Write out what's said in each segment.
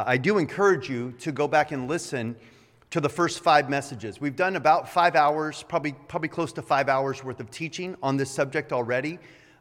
uh, I do encourage you to go back and listen to the first five messages. We've done about five hours, probably, probably close to five hours worth of teaching on this subject already.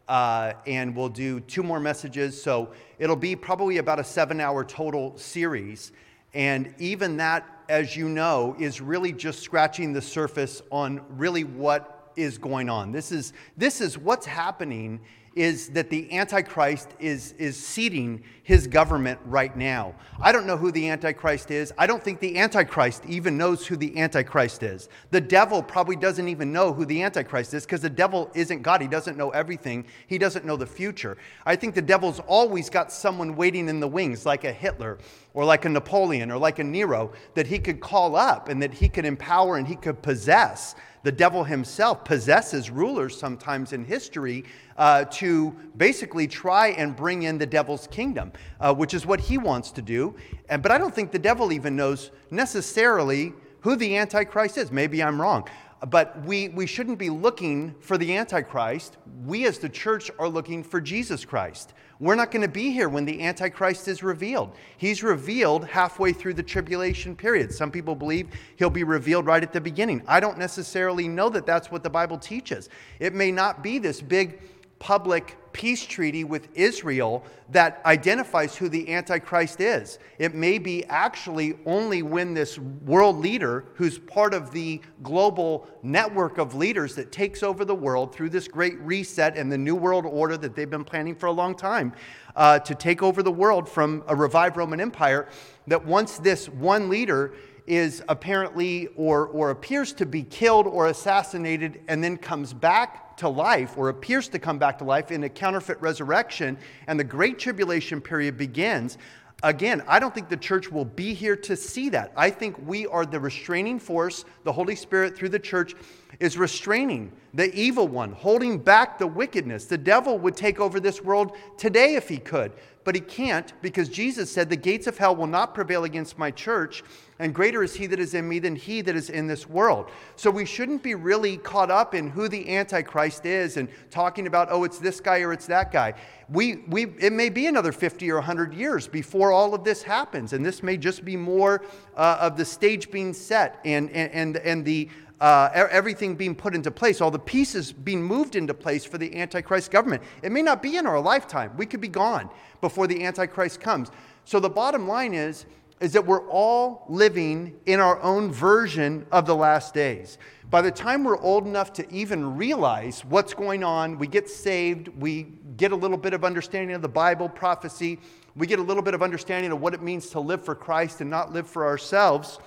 Uh, and we'll do two more messages. So it'll be probably about a seven hour total series. And even that, as you know, is really just scratching the surface on really what is going on. This is, this is what's happening is that the Antichrist is, is seating his government right now. I don't know who the Antichrist is. I don't think the Antichrist even knows who the Antichrist is. The devil probably doesn't even know who the Antichrist is because the devil isn't God. He doesn't know everything, he doesn't know the future. I think the devil's always got someone waiting in the wings, like a Hitler or like a Napoleon or like a Nero, that he could call up and that he could empower and he could possess. The devil himself possesses rulers sometimes in history uh, to basically try and bring in the devil's kingdom, uh, which is what he wants to do. And, but I don't think the devil even knows necessarily who the Antichrist is. Maybe I'm wrong. But we, we shouldn't be looking for the Antichrist. We as the church are looking for Jesus Christ. We're not going to be here when the Antichrist is revealed. He's revealed halfway through the tribulation period. Some people believe he'll be revealed right at the beginning. I don't necessarily know that that's what the Bible teaches. It may not be this big public peace treaty with Israel that identifies who the Antichrist is. It may be actually only when this world leader, who's part of the global network of leaders that takes over the world through this great reset and the New World Order that they've been planning for a long time uh, to take over the world from a revived Roman Empire, that once this one leader is apparently or, or appears to be killed or assassinated and then comes back to life or appears to come back to life in a counterfeit resurrection and the great tribulation period begins. Again i don't think the church will be here to see that. I think we are the restraining force the holy spirit through the church is restraining the evil one holding back the wickedness the devil would take over this world today if he could but he can't because Jesus said, The gates of hell will not prevail against my church, and greater is he that is in me than he that is in this world. So we shouldn't be really caught up in who the Antichrist is and talking about, oh, it's this guy or it's that guy. We, we, it may be another 50 or 100 years before all of this happens, and this may just be more uh, of the stage being set and, and, and, and the uh, everything being put into place, all the pieces being moved into place for the Antichrist government. It may not be in our lifetime. We could be gone before the Antichrist comes. So the bottom line is, is that we're all living in our own version of the last days. By the time we're old enough to even realize what's going on, we get saved, we get a little bit of understanding of the Bible, prophecy, we get a little bit of understanding of what it means to live for Christ and not live for ourselves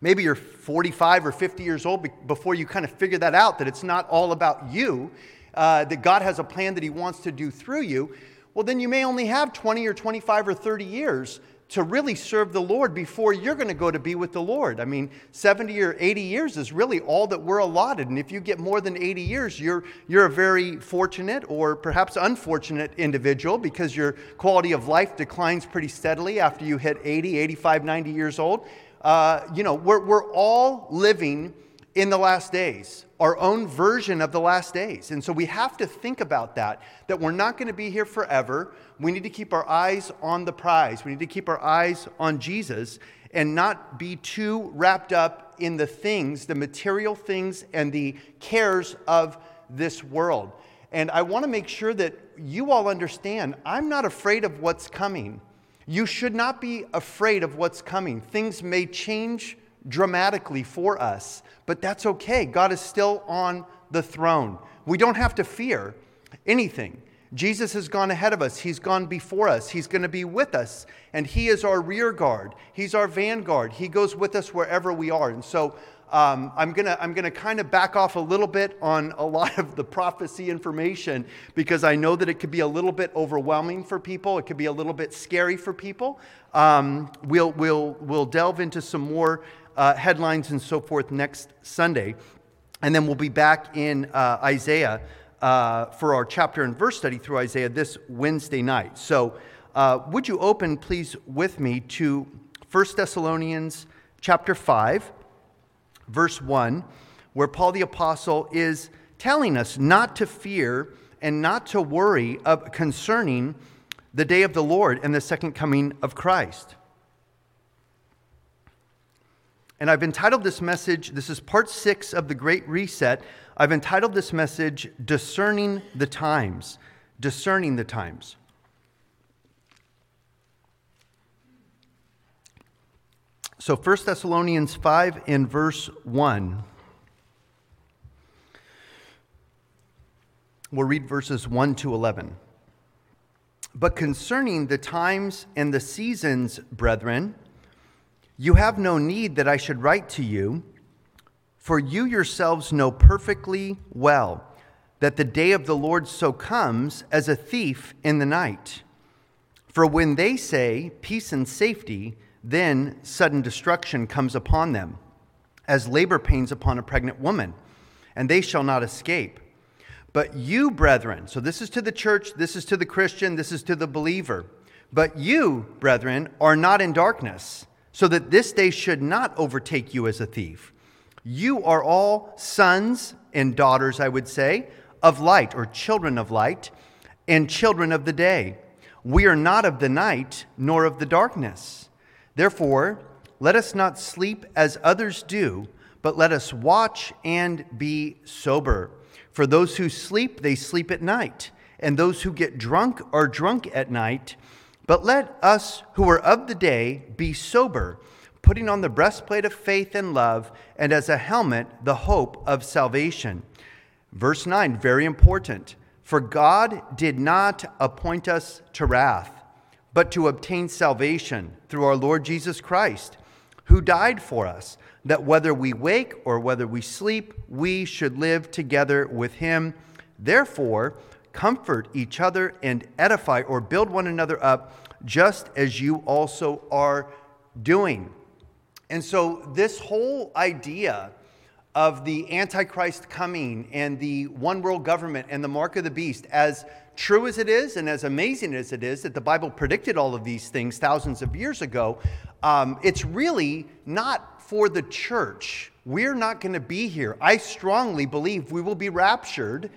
Maybe you're 45 or 50 years old before you kind of figure that out, that it's not all about you, uh, that God has a plan that He wants to do through you. Well, then you may only have 20 or 25 or 30 years to really serve the Lord before you're going to go to be with the Lord. I mean, 70 or 80 years is really all that we're allotted. And if you get more than 80 years, you're, you're a very fortunate or perhaps unfortunate individual because your quality of life declines pretty steadily after you hit 80, 85, 90 years old uh, you know, we're, we're all living in the last days, our own version of the last days. And so we have to think about that, that we're not going to be here forever. We need to keep our eyes on the prize. We need to keep our eyes on Jesus and not be too wrapped up in the things, the material things, and the cares of this world. And I want to make sure that you all understand I'm not afraid of what's coming. You should not be afraid of what's coming. Things may change dramatically for us, but that's okay. God is still on the throne. We don't have to fear anything. Jesus has gone ahead of us. He's gone before us. He's going to be with us. And He is our rear guard. He's our vanguard. He goes with us wherever we are. And so um, I'm going to I'm gonna kind of back off a little bit on a lot of the prophecy information because I know that it could be a little bit overwhelming for people. It could be a little bit scary for people. Um, we'll, we'll, we'll delve into some more uh, headlines and so forth next Sunday. And then we'll be back in uh, Isaiah uh, for our chapter and verse study through Isaiah this Wednesday night. So, uh, would you open, please, with me to 1 Thessalonians chapter 5 verse 1, where Paul the Apostle is telling us not to fear and not to worry of concerning the day of the Lord and the second coming of Christ. And I've entitled this message, this is part six of the Great Reset. I've entitled this message, Discerning the Times. Discerning the Times. So 1 Thessalonians 5 in verse 1. We'll read verses 1 to 11. But concerning the times and the seasons, brethren, you have no need that I should write to you, for you yourselves know perfectly well that the day of the Lord so comes as a thief in the night. For when they say peace and safety, then sudden destruction comes upon them, as labor pains upon a pregnant woman, and they shall not escape. But you, brethren, so this is to the church, this is to the Christian, this is to the believer. But you, brethren, are not in darkness, so that this day should not overtake you as a thief. You are all sons and daughters, I would say, of light, or children of light, and children of the day. We are not of the night, nor of the darkness. Therefore, let us not sleep as others do, but let us watch and be sober. For those who sleep, they sleep at night, and those who get drunk are drunk at night. But let us who are of the day be sober, putting on the breastplate of faith and love, and as a helmet, the hope of salvation. Verse 9, very important. For God did not appoint us to wrath but to obtain salvation through our Lord Jesus Christ, who died for us, that whether we wake or whether we sleep, we should live together with him. Therefore, comfort each other and edify or build one another up, just as you also are doing. And so, this whole idea of the Antichrist coming and the one world government and the mark of the beast as true as it is and as amazing as it is that the Bible predicted all of these things thousands of years ago, um, it's really not for the church. We're not going to be here. I strongly believe we will be raptured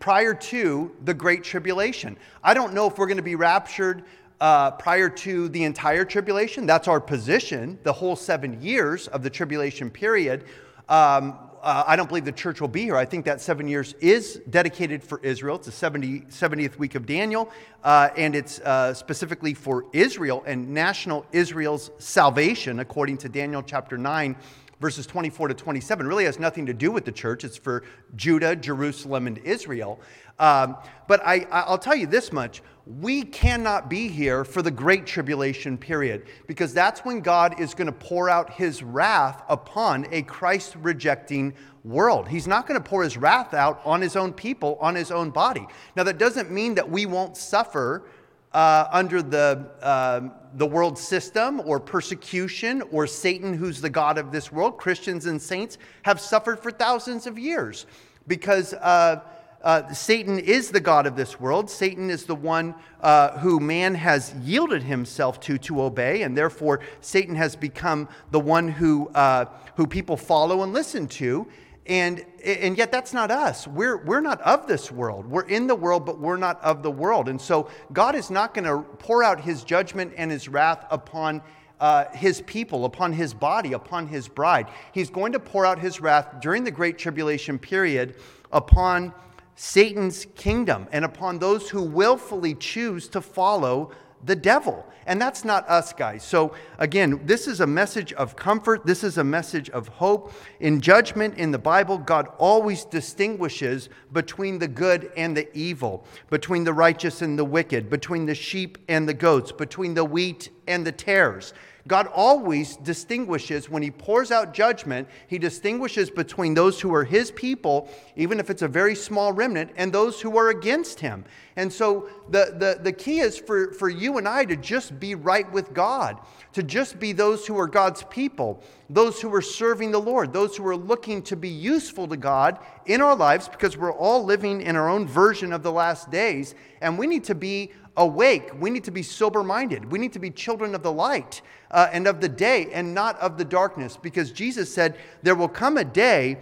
prior to the Great Tribulation. I don't know if we're going to be raptured uh, prior to the entire tribulation. That's our position, the whole seven years of the tribulation period. Um, uh, I don't believe the church will be here. I think that seven years is dedicated for Israel. It's the 70, 70th week of Daniel, uh, and it's uh, specifically for Israel and national Israel's salvation, according to Daniel chapter 9, verses 24 to 27. Really has nothing to do with the church. It's for Judah, Jerusalem, and Israel. Um, but I, I'll tell you this much we cannot be here for the great tribulation period because that's when God is going to pour out his wrath upon a Christ rejecting world. He's not going to pour his wrath out on his own people, on his own body. Now, that doesn't mean that we won't suffer uh, under the, uh, the world system or persecution or Satan, who's the God of this world. Christians and saints have suffered for thousands of years because. Uh, uh, Satan is the God of this world. Satan is the one uh, who man has yielded himself to to obey, and therefore Satan has become the one who, uh, who people follow and listen to. And, and yet, that's not us. We're, we're not of this world. We're in the world, but we're not of the world. And so, God is not going to pour out his judgment and his wrath upon uh, his people, upon his body, upon his bride. He's going to pour out his wrath during the Great Tribulation period upon Satan's kingdom and upon those who willfully choose to follow the devil. And that's not us, guys. So, again, this is a message of comfort. This is a message of hope. In judgment in the Bible, God always distinguishes between the good and the evil, between the righteous and the wicked, between the sheep and the goats, between the wheat and the tares. God always distinguishes, when He pours out judgment, He distinguishes between those who are His people, even if it's a very small remnant, and those who are against Him. And so the, the, the key is for, for you and I to just be right with God, to just be those who are God's people, those who are serving the Lord, those who are looking to be useful to God in our lives, because we're all living in our own version of the last days, and we need to be awake. We need to be sober minded. We need to be children of the light uh, and of the day and not of the darkness because Jesus said, There will come a day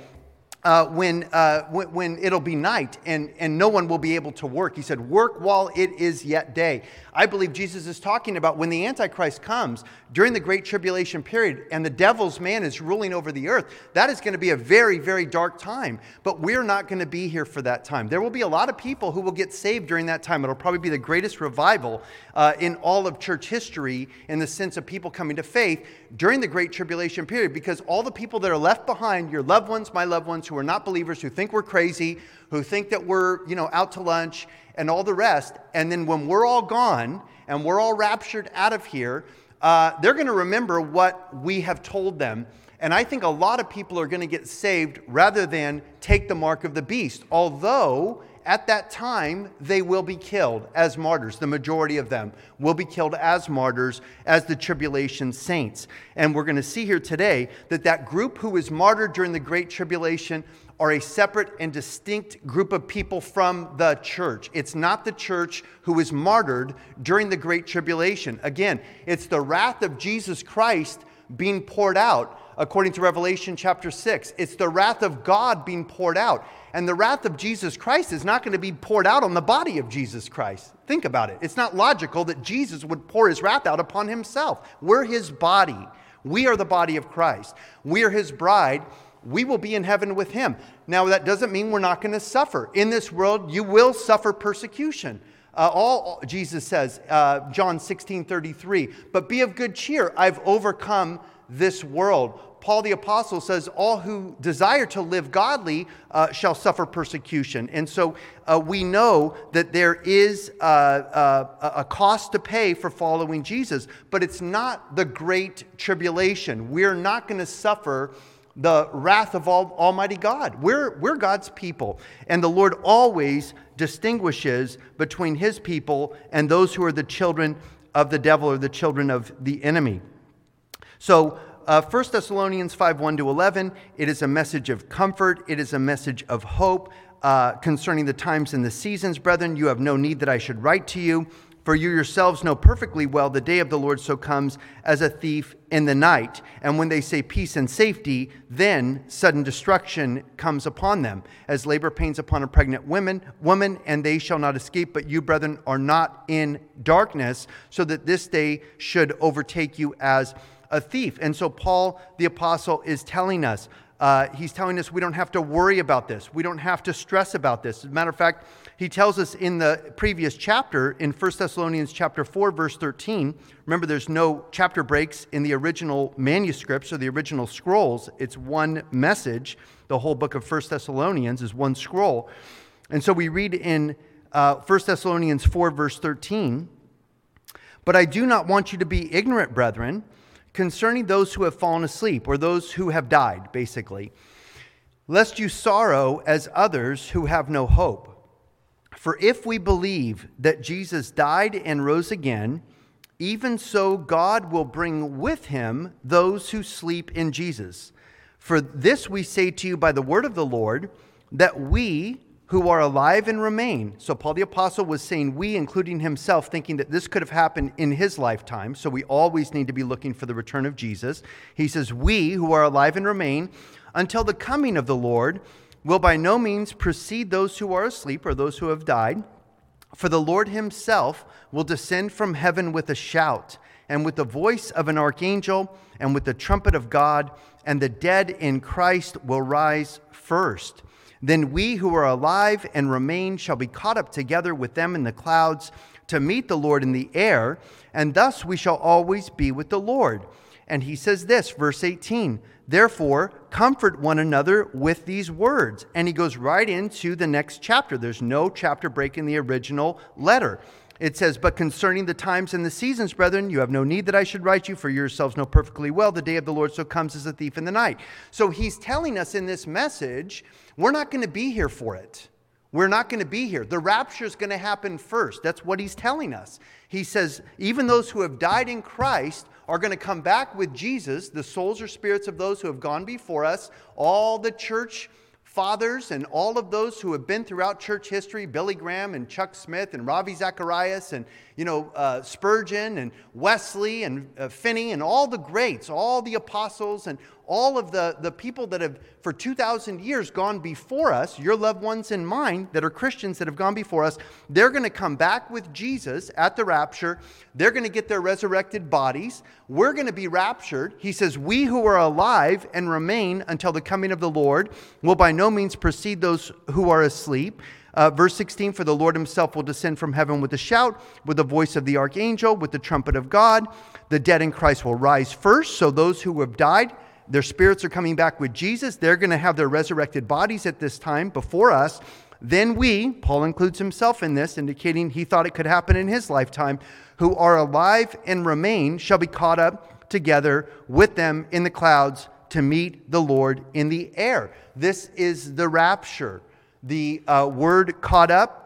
uh, when, uh, when, when, it'll be night and, and no one will be able to work. He said, Work while it is yet day. I believe Jesus is talking about when the Antichrist comes during the Great Tribulation period and the devil's man is ruling over the earth. That is going to be a very, very dark time. But we're not going to be here for that time. There will be a lot of people who will get saved during that time. It'll probably be the greatest revival uh, in all of church history in the sense of people coming to faith during the Great Tribulation period because all the people that are left behind, your loved ones, my loved ones, who are not believers, who think we're crazy, who think that we're, you know, out to lunch and all the rest, and then when we're all gone and we're all raptured out of here, uh, they're going to remember what we have told them. And I think a lot of people are going to get saved rather than take the mark of the beast. Although at that time they will be killed as martyrs. The majority of them will be killed as martyrs, as the tribulation saints. And we're going to see here today that that group who was martyred during the Great Tribulation are a separate and distinct group of people from the church. It's not the church who was martyred during the Great Tribulation. Again, it's the wrath of Jesus Christ being poured out according to Revelation chapter 6. It's the wrath of God being poured out. And the wrath of Jesus Christ is not going to be poured out on the body of Jesus Christ. Think about it. It's not logical that Jesus would pour his wrath out upon himself. We're his body. We are the body of Christ. We are his bride. We will be in heaven with him. Now, that doesn't mean we're not going to suffer. In this world, you will suffer persecution. Uh, all Jesus says, uh, John 16 33, but be of good cheer. I've overcome this world. Paul the Apostle says, All who desire to live godly uh, shall suffer persecution. And so uh, we know that there is uh, uh a cost to pay for following Jesus, but it's not the great tribulation. We're not going to suffer the wrath of Almighty God. We're, we're God's people. And the Lord always distinguishes between his people and those who are the children of the devil or the children of the enemy. So, uh, 1 Thessalonians 5 1 to 11, it is a message of comfort, it is a message of hope uh, concerning the times and the seasons. Brethren, you have no need that I should write to you, for you yourselves know perfectly well the day of the Lord so comes as a thief in the night. And when they say peace and safety, then sudden destruction comes upon them, as labor pains upon a pregnant woman, woman, and they shall not escape. But you, brethren, are not in darkness, so that this day should overtake you as a thief. And so Paul the Apostle is telling us, uh, he's telling us we don't have to worry about this. We don't have to stress about this. As a matter of fact, he tells us in the previous chapter, in 1 Thessalonians chapter 4, verse 13, remember there's no chapter breaks in the original manuscripts or the original scrolls. It's one message. The whole book of 1 Thessalonians is one scroll. And so we read in uh, 1 Thessalonians 4, verse 13, But I do not want you to be ignorant, brethren, concerning those who have fallen asleep, or those who have died, basically, lest you sorrow as others who have no hope. For if we believe that Jesus died and rose again, even so God will bring with him those who sleep in Jesus. For this we say to you by the word of the Lord, that we, who are alive and remain. So, Paul the Apostle was saying we, including himself, thinking that this could have happened in his lifetime. So, we always need to be looking for the return of Jesus. He says, We, who are alive and remain, until the coming of the Lord, will by no means precede those who are asleep or those who have died. For the Lord himself will descend from heaven with a shout, and with the voice of an archangel, and with the trumpet of God, and the dead in Christ will rise first. Then we who are alive and remain shall be caught up together with them in the clouds to meet the Lord in the air, and thus we shall always be with the Lord. And he says this, verse 18, therefore comfort one another with these words. And he goes right into the next chapter. There's no chapter break in the original letter. It says, But concerning the times and the seasons, brethren, you have no need that I should write you, for yourselves know perfectly well the day of the Lord so comes as a thief in the night. So he's telling us in this message, we're not going to be here for it. We're not going to be here. The rapture is going to happen first. That's what he's telling us. He says, even those who have died in Christ are going to come back with Jesus, the souls or spirits of those who have gone before us, all the church fathers and all of those who have been throughout church history Billy Graham and Chuck Smith and Ravi Zacharias and, you know, uh, Spurgeon and Wesley and uh, Finney and all the greats, all the apostles and all of the, the people that have for 2,000 years gone before us, your loved ones and mine that are Christians that have gone before us, they're going to come back with Jesus at the rapture. They're going to get their resurrected bodies. We're going to be raptured. He says, We who are alive and remain until the coming of the Lord will by no means precede those who are asleep. Uh, verse 16 For the Lord himself will descend from heaven with a shout, with the voice of the archangel, with the trumpet of God. The dead in Christ will rise first. So those who have died, their spirits are coming back with Jesus. They're going to have their resurrected bodies at this time before us. Then we, Paul includes himself in this, indicating he thought it could happen in his lifetime, who are alive and remain, shall be caught up together with them in the clouds to meet the Lord in the air. This is the rapture. The uh, word caught up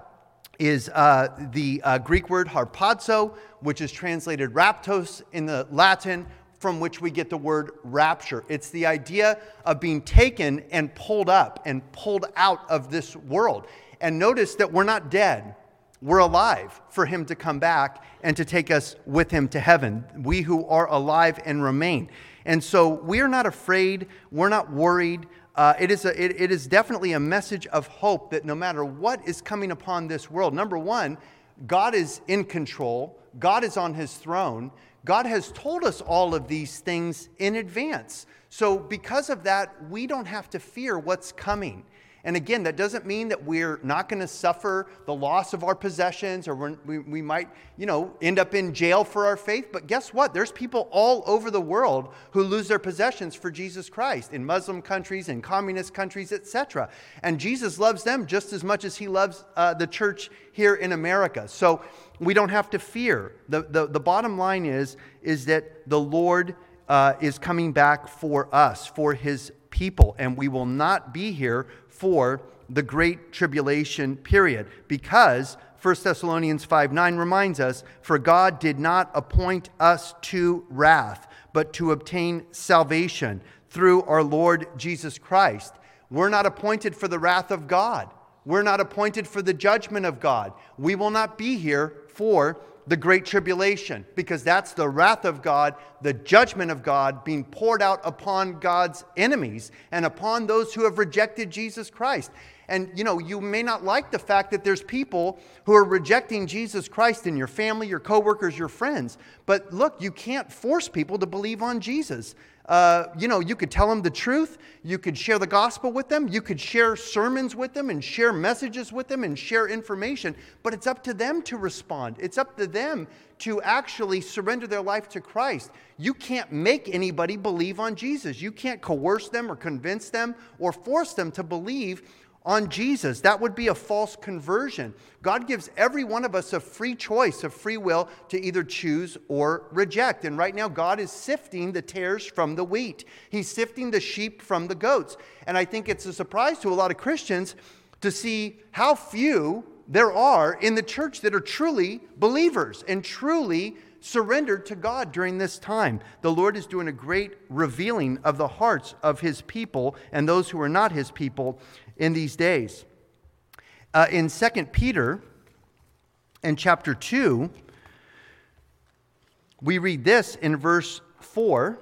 is uh, the uh, Greek word harpazo, which is translated raptos in the Latin, from which we get the word rapture. It's the idea of being taken and pulled up and pulled out of this world. And notice that we're not dead. We're alive for him to come back and to take us with him to heaven. We who are alive and remain. And so we're not afraid, we're not worried uh, it, is a, it, it is definitely a message of hope that no matter what is coming upon this world, number one, God is in control, God is on his throne. God has told us all of these things in advance. So, because of that, we don't have to fear what's coming. And again, that doesn't mean that we're not going to suffer the loss of our possessions or we, we might, you know, end up in jail for our faith. But guess what? There's people all over the world who lose their possessions for Jesus Christ in Muslim countries, in communist countries, etc. And Jesus loves them just as much as he loves uh, the church here in America. So we don't have to fear. The, the, the bottom line is, is that the Lord uh, is coming back for us, for his people, and we will not be here for the great tribulation period because 1 Thessalonians 5 9 reminds us, For God did not appoint us to wrath, but to obtain salvation through our Lord Jesus Christ. We're not appointed for the wrath of God. We're not appointed for the judgment of God. We will not be here for the great tribulation because that's the wrath of God, the judgment of God being poured out upon God's enemies and upon those who have rejected Jesus Christ. And you know, you may not like the fact that there's people who are rejecting Jesus Christ in your family, your coworkers, your friends. But look, you can't force people to believe on Jesus. Uh, you know, you could tell them the truth. You could share the gospel with them. You could share sermons with them and share messages with them and share information. But it's up to them to respond. It's up to them to actually surrender their life to Christ. You can't make anybody believe on Jesus. You can't coerce them or convince them or force them to believe on Jesus. That would be a false conversion. God gives every one of us a free choice, a free will to either choose or reject. And right now, God is sifting the tares from the wheat, He's sifting the sheep from the goats. And I think it's a surprise to a lot of Christians to see how few there are in the church that are truly believers and truly surrendered to God during this time. The Lord is doing a great revealing of the hearts of his people and those who are not his people in these days. Uh, in 2 Peter, in chapter 2, we read this in verse 4.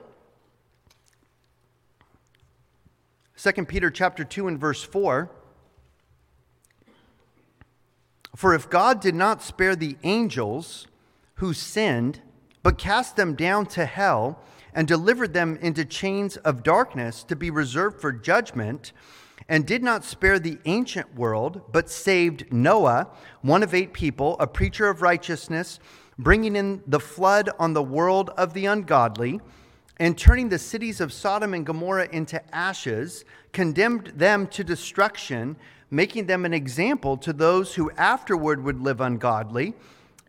2 Peter chapter 2 and verse 4. For if God did not spare the angels who sinned, but cast them down to hell and delivered them into chains of darkness to be reserved for judgment, and did not spare the ancient world, but saved Noah, one of eight people, a preacher of righteousness, bringing in the flood on the world of the ungodly, and turning the cities of Sodom and Gomorrah into ashes, condemned them to destruction, making them an example to those who afterward would live ungodly,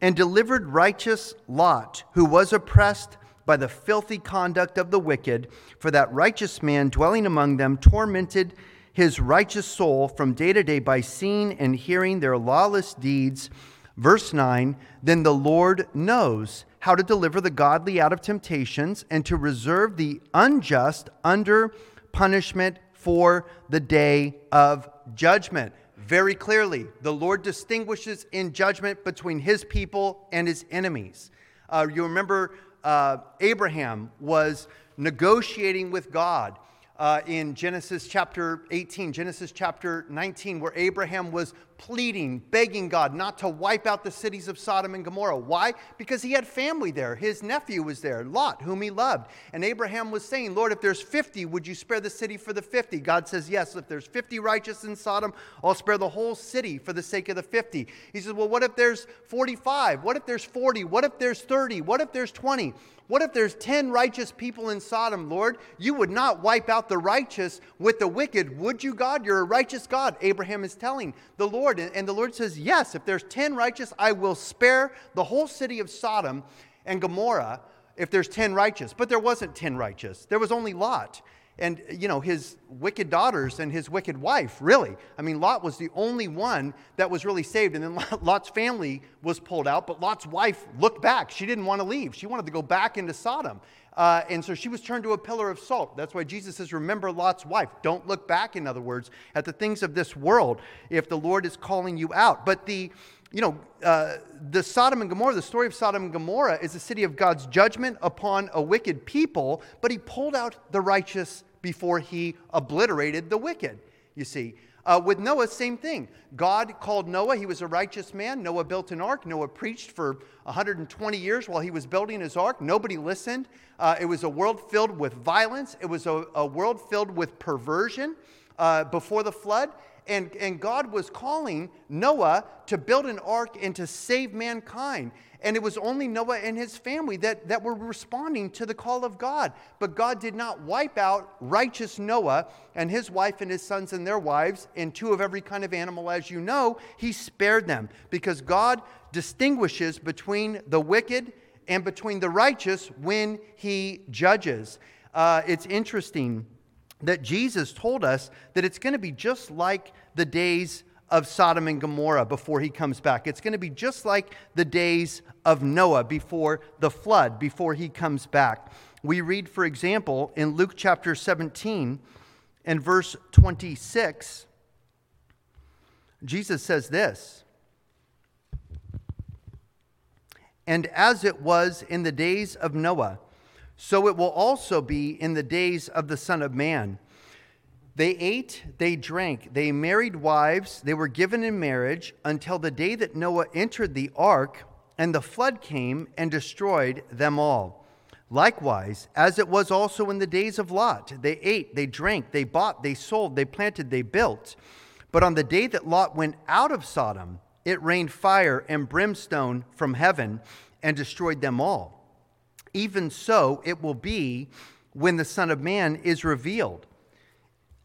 and delivered righteous Lot, who was oppressed by the filthy conduct of the wicked, for that righteous man dwelling among them tormented his righteous soul from day to day by seeing and hearing their lawless deeds. Verse 9 Then the Lord knows how to deliver the godly out of temptations and to reserve the unjust under punishment for the day of judgment. very clearly. The Lord distinguishes in judgment between his people and his enemies. Uh, you remember uh, Abraham was negotiating with God uh, in Genesis chapter 18, Genesis chapter 19, where Abraham was pleading, begging God not to wipe out the cities of Sodom and Gomorrah. Why? Because he had family there. His nephew was there, Lot, whom he loved. And Abraham was saying, Lord, if there's 50, would you spare the city for the 50? God says, Yes. If there's 50 righteous in Sodom, I'll spare the whole city for the sake of the 50. He says, Well, what if there's 45? What if there's 40? What if there's 30? What if there's 20? What if there's 10 righteous people in Sodom, Lord? You would not wipe out the righteous with the wicked, would you, God? You're a righteous God. Abraham is telling the Lord. And the Lord says, Yes, if there's 10 righteous, I will spare the whole city of Sodom and Gomorrah if there's 10 righteous. But there wasn't 10 righteous, there was only Lot and you know his wicked daughters and his wicked wife really. I mean lot was the only one that was really saved and then lot's family was pulled out but lot's wife looked back. She didn't want to leave. She wanted to go back into sodom. Uh, and so she was turned to a pillar of salt. That's why jesus says remember lot's wife. Don't look back in other words at the things of this world if the lord is calling you out. But the you know, uh, the Sodom and Gomorrah, the story of Sodom and Gomorrah is a city of God's judgment upon a wicked people, but he pulled out the righteous before he obliterated the wicked, you see. Uh, with Noah, same thing. God called Noah. He was a righteous man. Noah built an ark. Noah preached for 120 years while he was building his ark. Nobody listened. Uh, it was a world filled with violence, it was a, a world filled with perversion uh, before the flood and, and God was calling Noah to build an ark and to save mankind. And it was only Noah and his family that, that were responding to the call of God. But God did not wipe out righteous Noah and his wife and his sons and their wives and two of every kind of animal, as you know. He spared them because God distinguishes between the wicked and between the righteous when he judges. Uh, it's interesting that Jesus told us that it's going to be just like the days of Sodom and Gomorrah before he comes back. It's going to be just like the days of Noah before the flood, before he comes back. We read, for example, in Luke chapter 17 and verse 26, Jesus says this And as it was in the days of Noah, so it will also be in the days of the Son of Man. They ate, they drank, they married wives, they were given in marriage until the day that Noah entered the ark, and the flood came and destroyed them all. Likewise, as it was also in the days of Lot, they ate, they drank, they bought, they sold, they planted, they built. But on the day that Lot went out of Sodom, it rained fire and brimstone from heaven and destroyed them all. Even so, it will be when the Son of Man is revealed.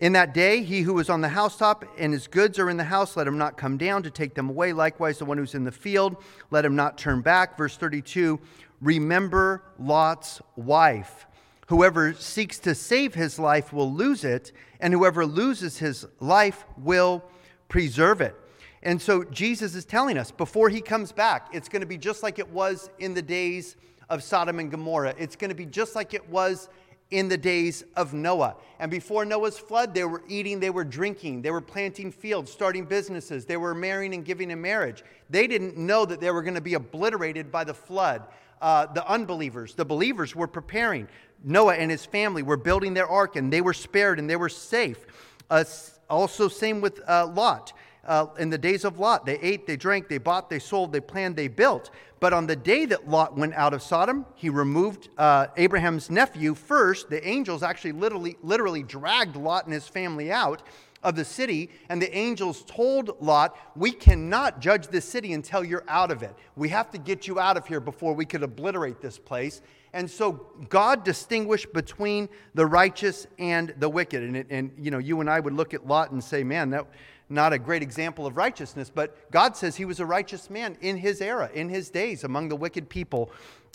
In that day, he who is on the housetop and his goods are in the house, let him not come down to take them away. Likewise, the one who's in the field, let him not turn back. Verse 32 Remember Lot's wife. Whoever seeks to save his life will lose it, and whoever loses his life will preserve it. And so Jesus is telling us before he comes back, it's going to be just like it was in the days of Sodom and Gomorrah. It's going to be just like it was in the days of Noah. And before Noah's flood, they were eating, they were drinking, they were planting fields, starting businesses, they were marrying and giving in marriage. They didn't know that they were going to be obliterated by the flood. Uh, the unbelievers, the believers were preparing. Noah and his family were building their ark and they were spared and they were safe. Uh, also, same with uh, Lot uh, in the days of Lot. They ate, they drank, they bought, they sold, they planned, they built. But on the day that Lot went out of Sodom, he removed uh, Abraham's nephew first. The angels actually literally, literally dragged Lot and his family out of the city, and the angels told Lot, We cannot judge this city until you're out of it. We have to get you out of here before we could obliterate this place. And so God distinguished between the righteous and the wicked. And, and you know, you and I would look at Lot and say, Man, that not a great example of righteousness, but God says he was a righteous man in his era, in his days, among the wicked people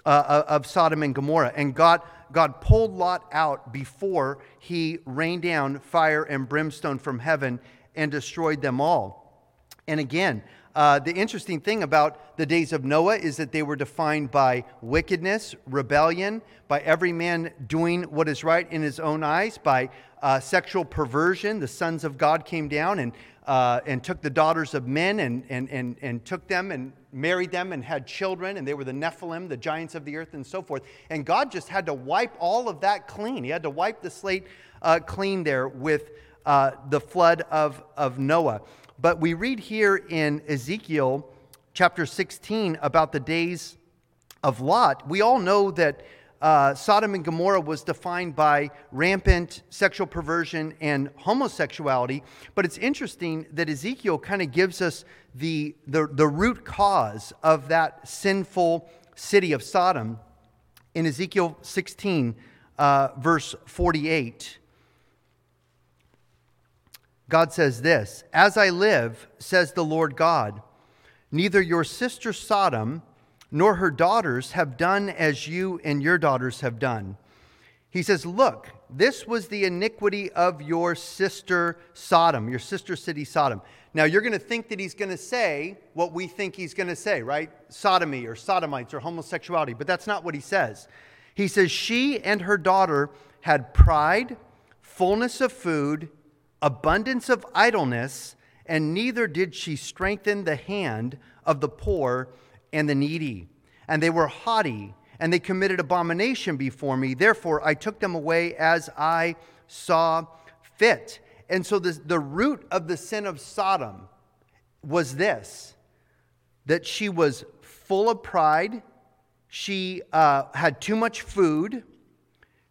uh, uh, of Sodom and Gomorrah. And God, God pulled Lot out before he rained down fire and brimstone from heaven and destroyed them all. And again, uh, the interesting thing about the days of Noah is that they were defined by wickedness, rebellion, by every man doing what is right in his own eyes, by uh, sexual perversion. The sons of God came down and, uh, and took the daughters of men and, and, and, and took them and married them and had children, and they were the Nephilim, the giants of the earth, and so forth. And God just had to wipe all of that clean. He had to wipe the slate uh, clean there with uh, the flood of, of Noah. But we read here in Ezekiel chapter 16 about the days of Lot. We all know that uh, Sodom and Gomorrah was defined by rampant sexual perversion and homosexuality. But it's interesting that Ezekiel kind of gives us the, the, the root cause of that sinful city of Sodom in Ezekiel 16, uh, verse 48. God says this As I live, says the Lord God, neither your sister Sodom nor her daughters have done as you and your daughters have done. He says, Look, this was the iniquity of your sister Sodom, your sister city Sodom. Now, you're going to think that he's going to say what we think he's going to say, right? Sodomy or sodomites or homosexuality, but that's not what he says. He says, She and her daughter had pride, fullness of food, abundance of idleness, and neither did she strengthen the hand of the poor and the needy. And they were haughty, and they committed abomination before me. Therefore, I took them away as I saw fit. And so, the, the root of the sin of Sodom was this that she was full of pride, she uh, had too much food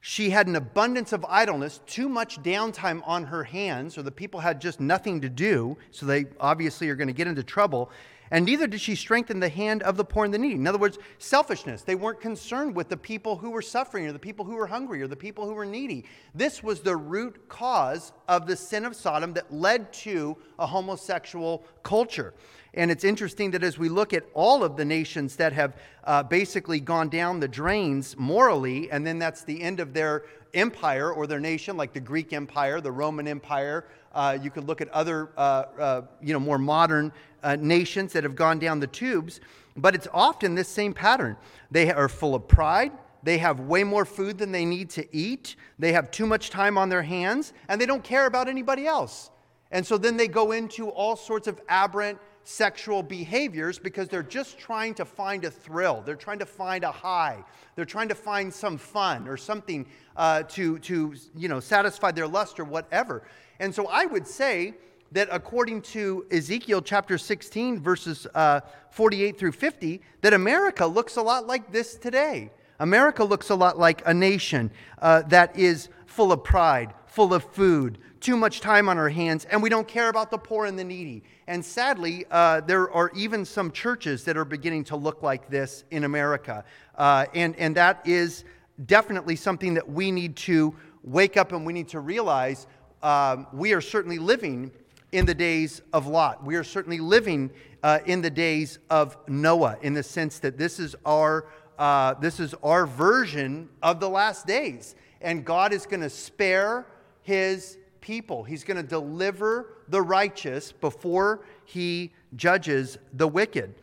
she had an abundance of idleness, too much downtime on her hands, or the people had just nothing to do, so they obviously are going to get into trouble. And neither did she strengthen the hand of the poor and the needy. In other words, selfishness. They weren't concerned with the people who were suffering, or the people who were hungry, or the people who were needy. This was the root cause of the sin of Sodom that led to a homosexual culture. And it's interesting that as we look at all of the nations that have uh, basically gone down the drains morally, and then that's the end of their empire or their nation, like the Greek Empire, the Roman Empire. Uh, you could look at other, uh, uh you know, more modern uh, nations that have gone down the tubes, but it's often this same pattern. They are full of pride. They have way more food than they need to eat. They have too much time on their hands, and they don't care about anybody else. And so then they go into all sorts of aberrant sexual behaviors because they're just trying to find a thrill. They're trying to find a high. They're trying to find some fun or something uh, to, to you know, satisfy their lust or whatever. And so I would say that according to Ezekiel chapter 16, verses uh, 48 through 50, that America looks a lot like this today. America looks a lot like a nation uh, that is full of pride, full of food, too much time on our hands, and we don't care about the poor and the needy. And sadly, uh, there are even some churches that are beginning to look like this in America. Uh, and, and that is definitely something that we need to wake up and we need to realize um, we are certainly living in the days of Lot. We are certainly living uh, in the days of Noah in the sense that this is our, uh, this is our version of the last days. And God is going to spare his people. He's going to deliver the righteous before he judges the wicked.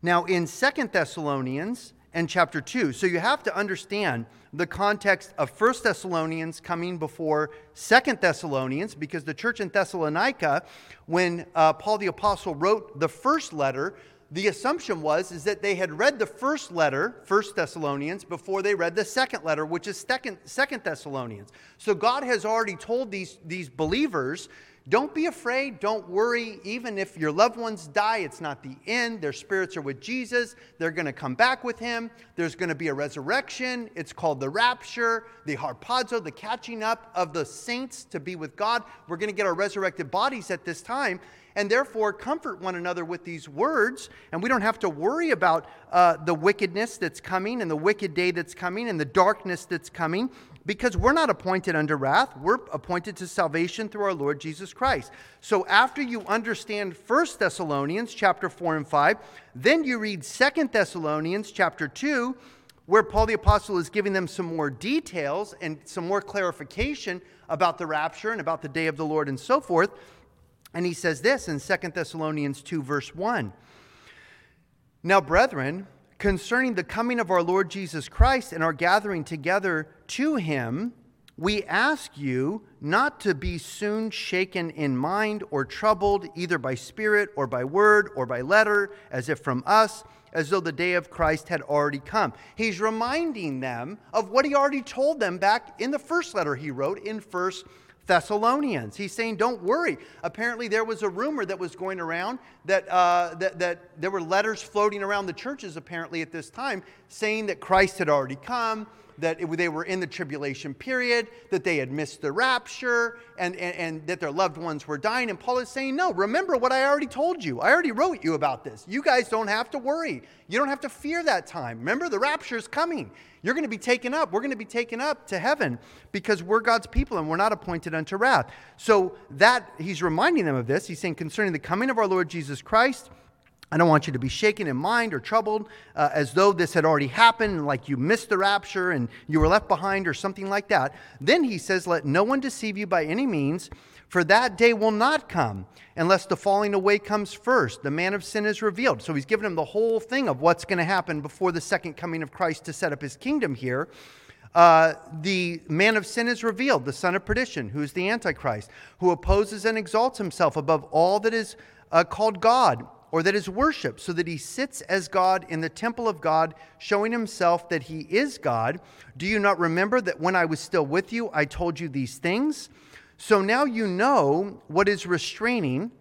Now, in Second Thessalonians and chapter 2, so you have to understand the context of First Thessalonians coming before Second Thessalonians, because the church in Thessalonica, when uh, Paul the Apostle wrote the first letter, the assumption was is that they had read the first letter, First Thessalonians, before they read the second letter, which is Second, second Thessalonians. So God has already told these, these believers don't be afraid. Don't worry. Even if your loved ones die, it's not the end. Their spirits are with Jesus. They're going to come back with him. There's going to be a resurrection. It's called the rapture, the harpazo, the catching up of the saints to be with God. We're going to get our resurrected bodies at this time and therefore comfort one another with these words. And we don't have to worry about uh, the wickedness that's coming and the wicked day that's coming and the darkness that's coming because we're not appointed under wrath. We're appointed to salvation through our Lord Jesus Christ. So after you understand 1 Thessalonians chapter 4 and 5, then you read 2 Thessalonians chapter 2 where Paul the Apostle is giving them some more details and some more clarification about the rapture and about the day of the Lord and so forth. And he says this in 2 Thessalonians 2, verse 1. Now, brethren, concerning the coming of our Lord Jesus Christ and our gathering together to him, we ask you not to be soon shaken in mind or troubled, either by spirit or by word or by letter, as if from us, as though the day of Christ had already come. He's reminding them of what he already told them back in the first letter he wrote in First Thessalonians. He's saying, Don't worry. Apparently, there was a rumor that was going around that, uh, that, that there were letters floating around the churches, apparently, at this time, saying that Christ had already come that it, they were in the tribulation period, that they had missed the rapture, and, and, and that their loved ones were dying. And Paul is saying, No, remember what I already told you. I already wrote you about this. You guys don't have to worry. You don't have to fear that time. Remember, the rapture is coming. You're going to be taken up. We're going to be taken up to heaven because we're God's people and we're not appointed unto wrath. So that he's reminding them of this. He's saying concerning the coming of our Lord Jesus Christ I don't want you to be shaken in mind or troubled uh, as though this had already happened, like you missed the rapture and you were left behind or something like that. Then he says, Let no one deceive you by any means, for that day will not come unless the falling away comes first. The man of sin is revealed. So he's given him the whole thing of what's going to happen before the second coming of Christ to set up his kingdom here. Uh, the man of sin is revealed, the son of perdition, who is the Antichrist, who opposes and exalts himself above all that is uh, called God or that is worship, so that he sits as God in the temple of God, showing himself that he is God. Do you not remember that when I was still with you, I told you these things? So now you know what is restraining,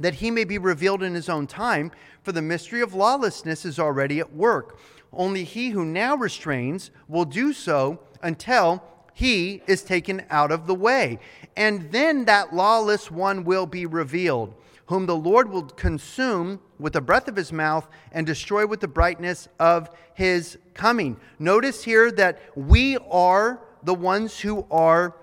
that he may be revealed in his own time, for the mystery of lawlessness is already at work. Only he who now restrains will do so until he is taken out of the way. And then that lawless one will be revealed whom the Lord will consume with the breath of his mouth and destroy with the brightness of his coming. Notice here that we are the ones who are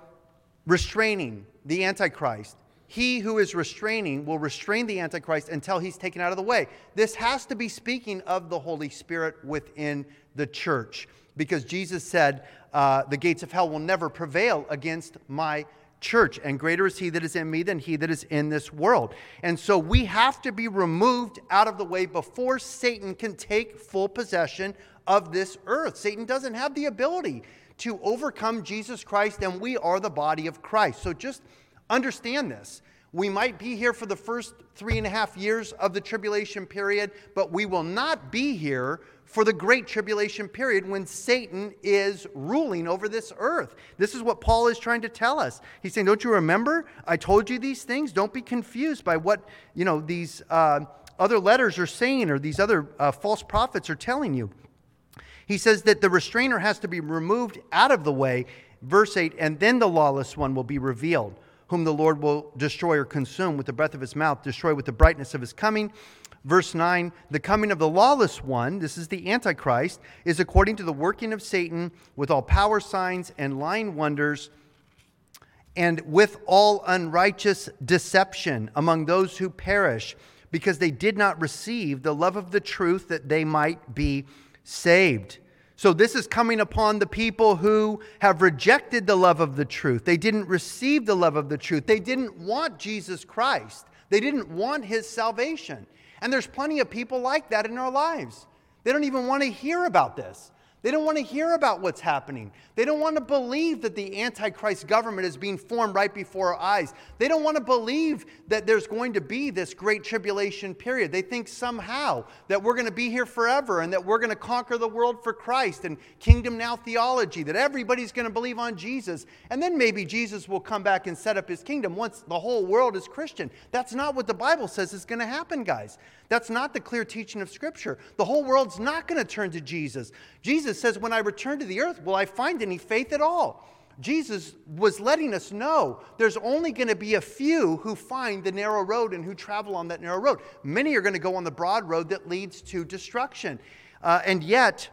restraining the Antichrist. He who is restraining will restrain the Antichrist until he's taken out of the way. This has to be speaking of the Holy Spirit within the church because Jesus said, uh, The gates of hell will never prevail against my church, and greater is he that is in me than he that is in this world. And so we have to be removed out of the way before Satan can take full possession of this earth. Satan doesn't have the ability to overcome Jesus Christ, and we are the body of Christ. So just understand this. We might be here for the first three and a half years of the tribulation period, but we will not be here for the great tribulation period when Satan is ruling over this earth. This is what Paul is trying to tell us. He's saying, Don't you remember? I told you these things. Don't be confused by what, you know, these uh, other letters are saying or these other uh, false prophets are telling you. He says that the restrainer has to be removed out of the way. Verse 8, and then the lawless one will be revealed whom the Lord will destroy or consume with the breath of his mouth, destroy with the brightness of his coming. Verse 9, the coming of the lawless one, this is the Antichrist, is according to the working of Satan with all power signs and lying wonders and with all unrighteous deception among those who perish because they did not receive the love of the truth that they might be saved. So, this is coming upon the people who have rejected the love of the truth. They didn't receive the love of the truth. They didn't want Jesus Christ. They didn't want his salvation. And there's plenty of people like that in our lives. They don't even want to hear about this. They don't want to hear about what's happening. They don't want to believe that the Antichrist government is being formed right before our eyes. They don't want to believe that there's going to be this great tribulation period. They think somehow that we're going to be here forever and that we're going to conquer the world for Christ and kingdom now theology, that everybody's going to believe on Jesus. And then maybe Jesus will come back and set up his kingdom once the whole world is Christian. That's not what the Bible says is going to happen, guys. That's not the clear teaching of Scripture. The whole world's not going to turn to Jesus. Jesus says, When I return to the earth, will I find any faith at all? Jesus was letting us know there's only going to be a few who find the narrow road and who travel on that narrow road. Many are going to go on the broad road that leads to destruction. Uh, and yet,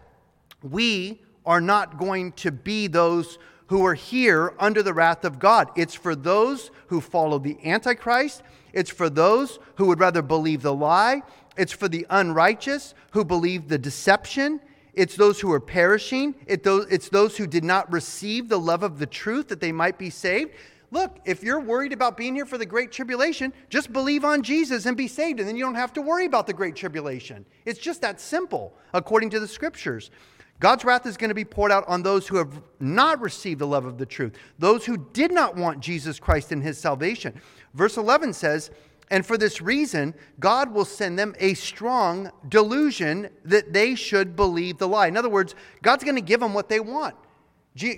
we are not going to be those who are here under the wrath of God. It's for those who follow the Antichrist it's for those who would rather believe the lie. It's for the unrighteous who believe the deception. It's those who are perishing. It's those who did not receive the love of the truth that they might be saved. look, if you're worried about being here for the Great Tribulation, just believe on Jesus and be saved, and then you don't have to worry about the Great Tribulation. It's just that simple, according to the scriptures. God's wrath is going to be poured out on those who have not received the love of the truth, those who did not want Jesus Christ in his salvation. Verse 11 says, And for this reason, God will send them a strong delusion that they should believe the lie. In other words, God's going to give them what they want.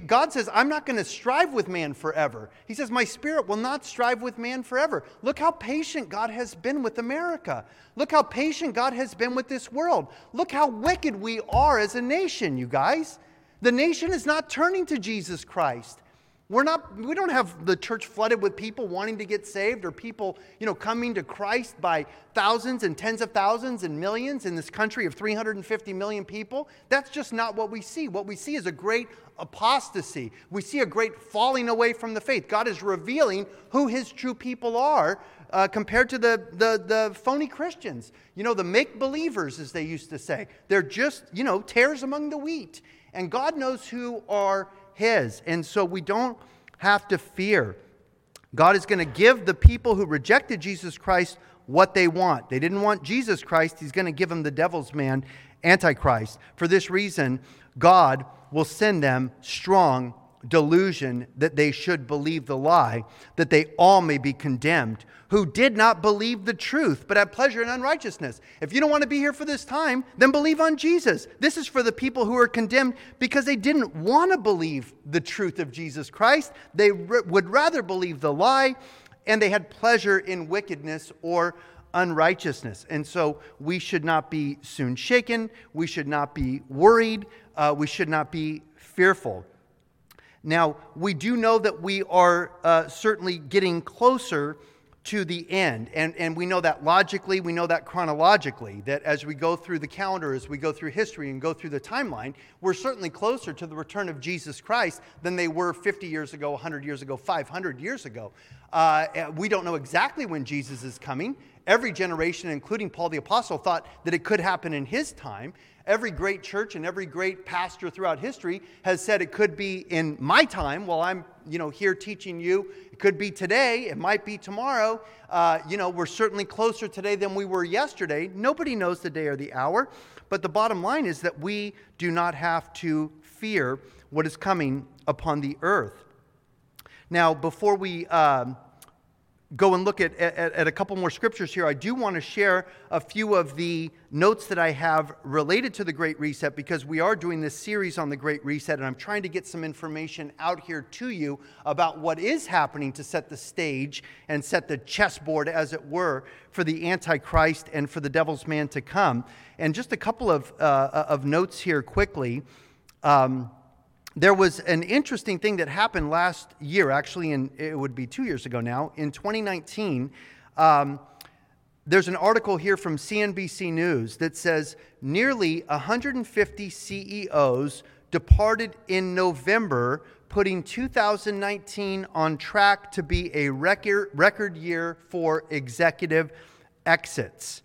God says, I'm not going to strive with man forever. He says, My spirit will not strive with man forever. Look how patient God has been with America. Look how patient God has been with this world. Look how wicked we are as a nation, you guys. The nation is not turning to Jesus Christ. We're not, we don't have the church flooded with people wanting to get saved or people, you know, coming to Christ by thousands and tens of thousands and millions in this country of 350 million people. That's just not what we see. What we see is a great apostasy. We see a great falling away from the faith. God is revealing who his true people are uh, compared to the, the, the phony Christians. You know, the make believers, as they used to say. They're just, you know, tares among the wheat. And God knows who are his. And so we don't have to fear. God is going to give the people who rejected Jesus Christ what they want. They didn't want Jesus Christ, He's going to give them the devil's man, Antichrist. For this reason, God will send them strong delusion that they should believe the lie, that they all may be condemned, who did not believe the truth, but had pleasure in unrighteousness. If you don't want to be here for this time, then believe on Jesus. This is for the people who are condemned because they didn't want to believe the truth of Jesus Christ. They would rather believe the lie, and they had pleasure in wickedness or unrighteousness. And so we should not be soon shaken. We should not be worried. Uh, we should not be fearful. Now, we do know that we are uh, certainly getting closer to the end. And, and we know that logically, we know that chronologically, that as we go through the calendar, as we go through history and go through the timeline, we're certainly closer to the return of Jesus Christ than they were 50 years ago, 100 years ago, 500 years ago. Uh, we don't know exactly when Jesus is coming. Every generation, including Paul the Apostle, thought that it could happen in his time. Every great church and every great pastor throughout history has said it could be in my time while I'm, you know, here teaching you. It could be today. It might be tomorrow. Uh, you know, we're certainly closer today than we were yesterday. Nobody knows the day or the hour. But the bottom line is that we do not have to fear what is coming upon the earth. Now, before we um, go and look at, at, at, a couple more scriptures here, I do want to share a few of the notes that I have related to the Great Reset because we are doing this series on the Great Reset, and I'm trying to get some information out here to you about what is happening to set the stage and set the chessboard, as it were, for the Antichrist and for the devil's man to come. And just a couple of, uh, of notes here quickly. Um, there was an interesting thing that happened last year, actually, and it would be two years ago now. In 2019, um, there's an article here from CNBC News that says nearly 150 CEOs departed in November, putting 2019 on track to be a record, record year for executive exits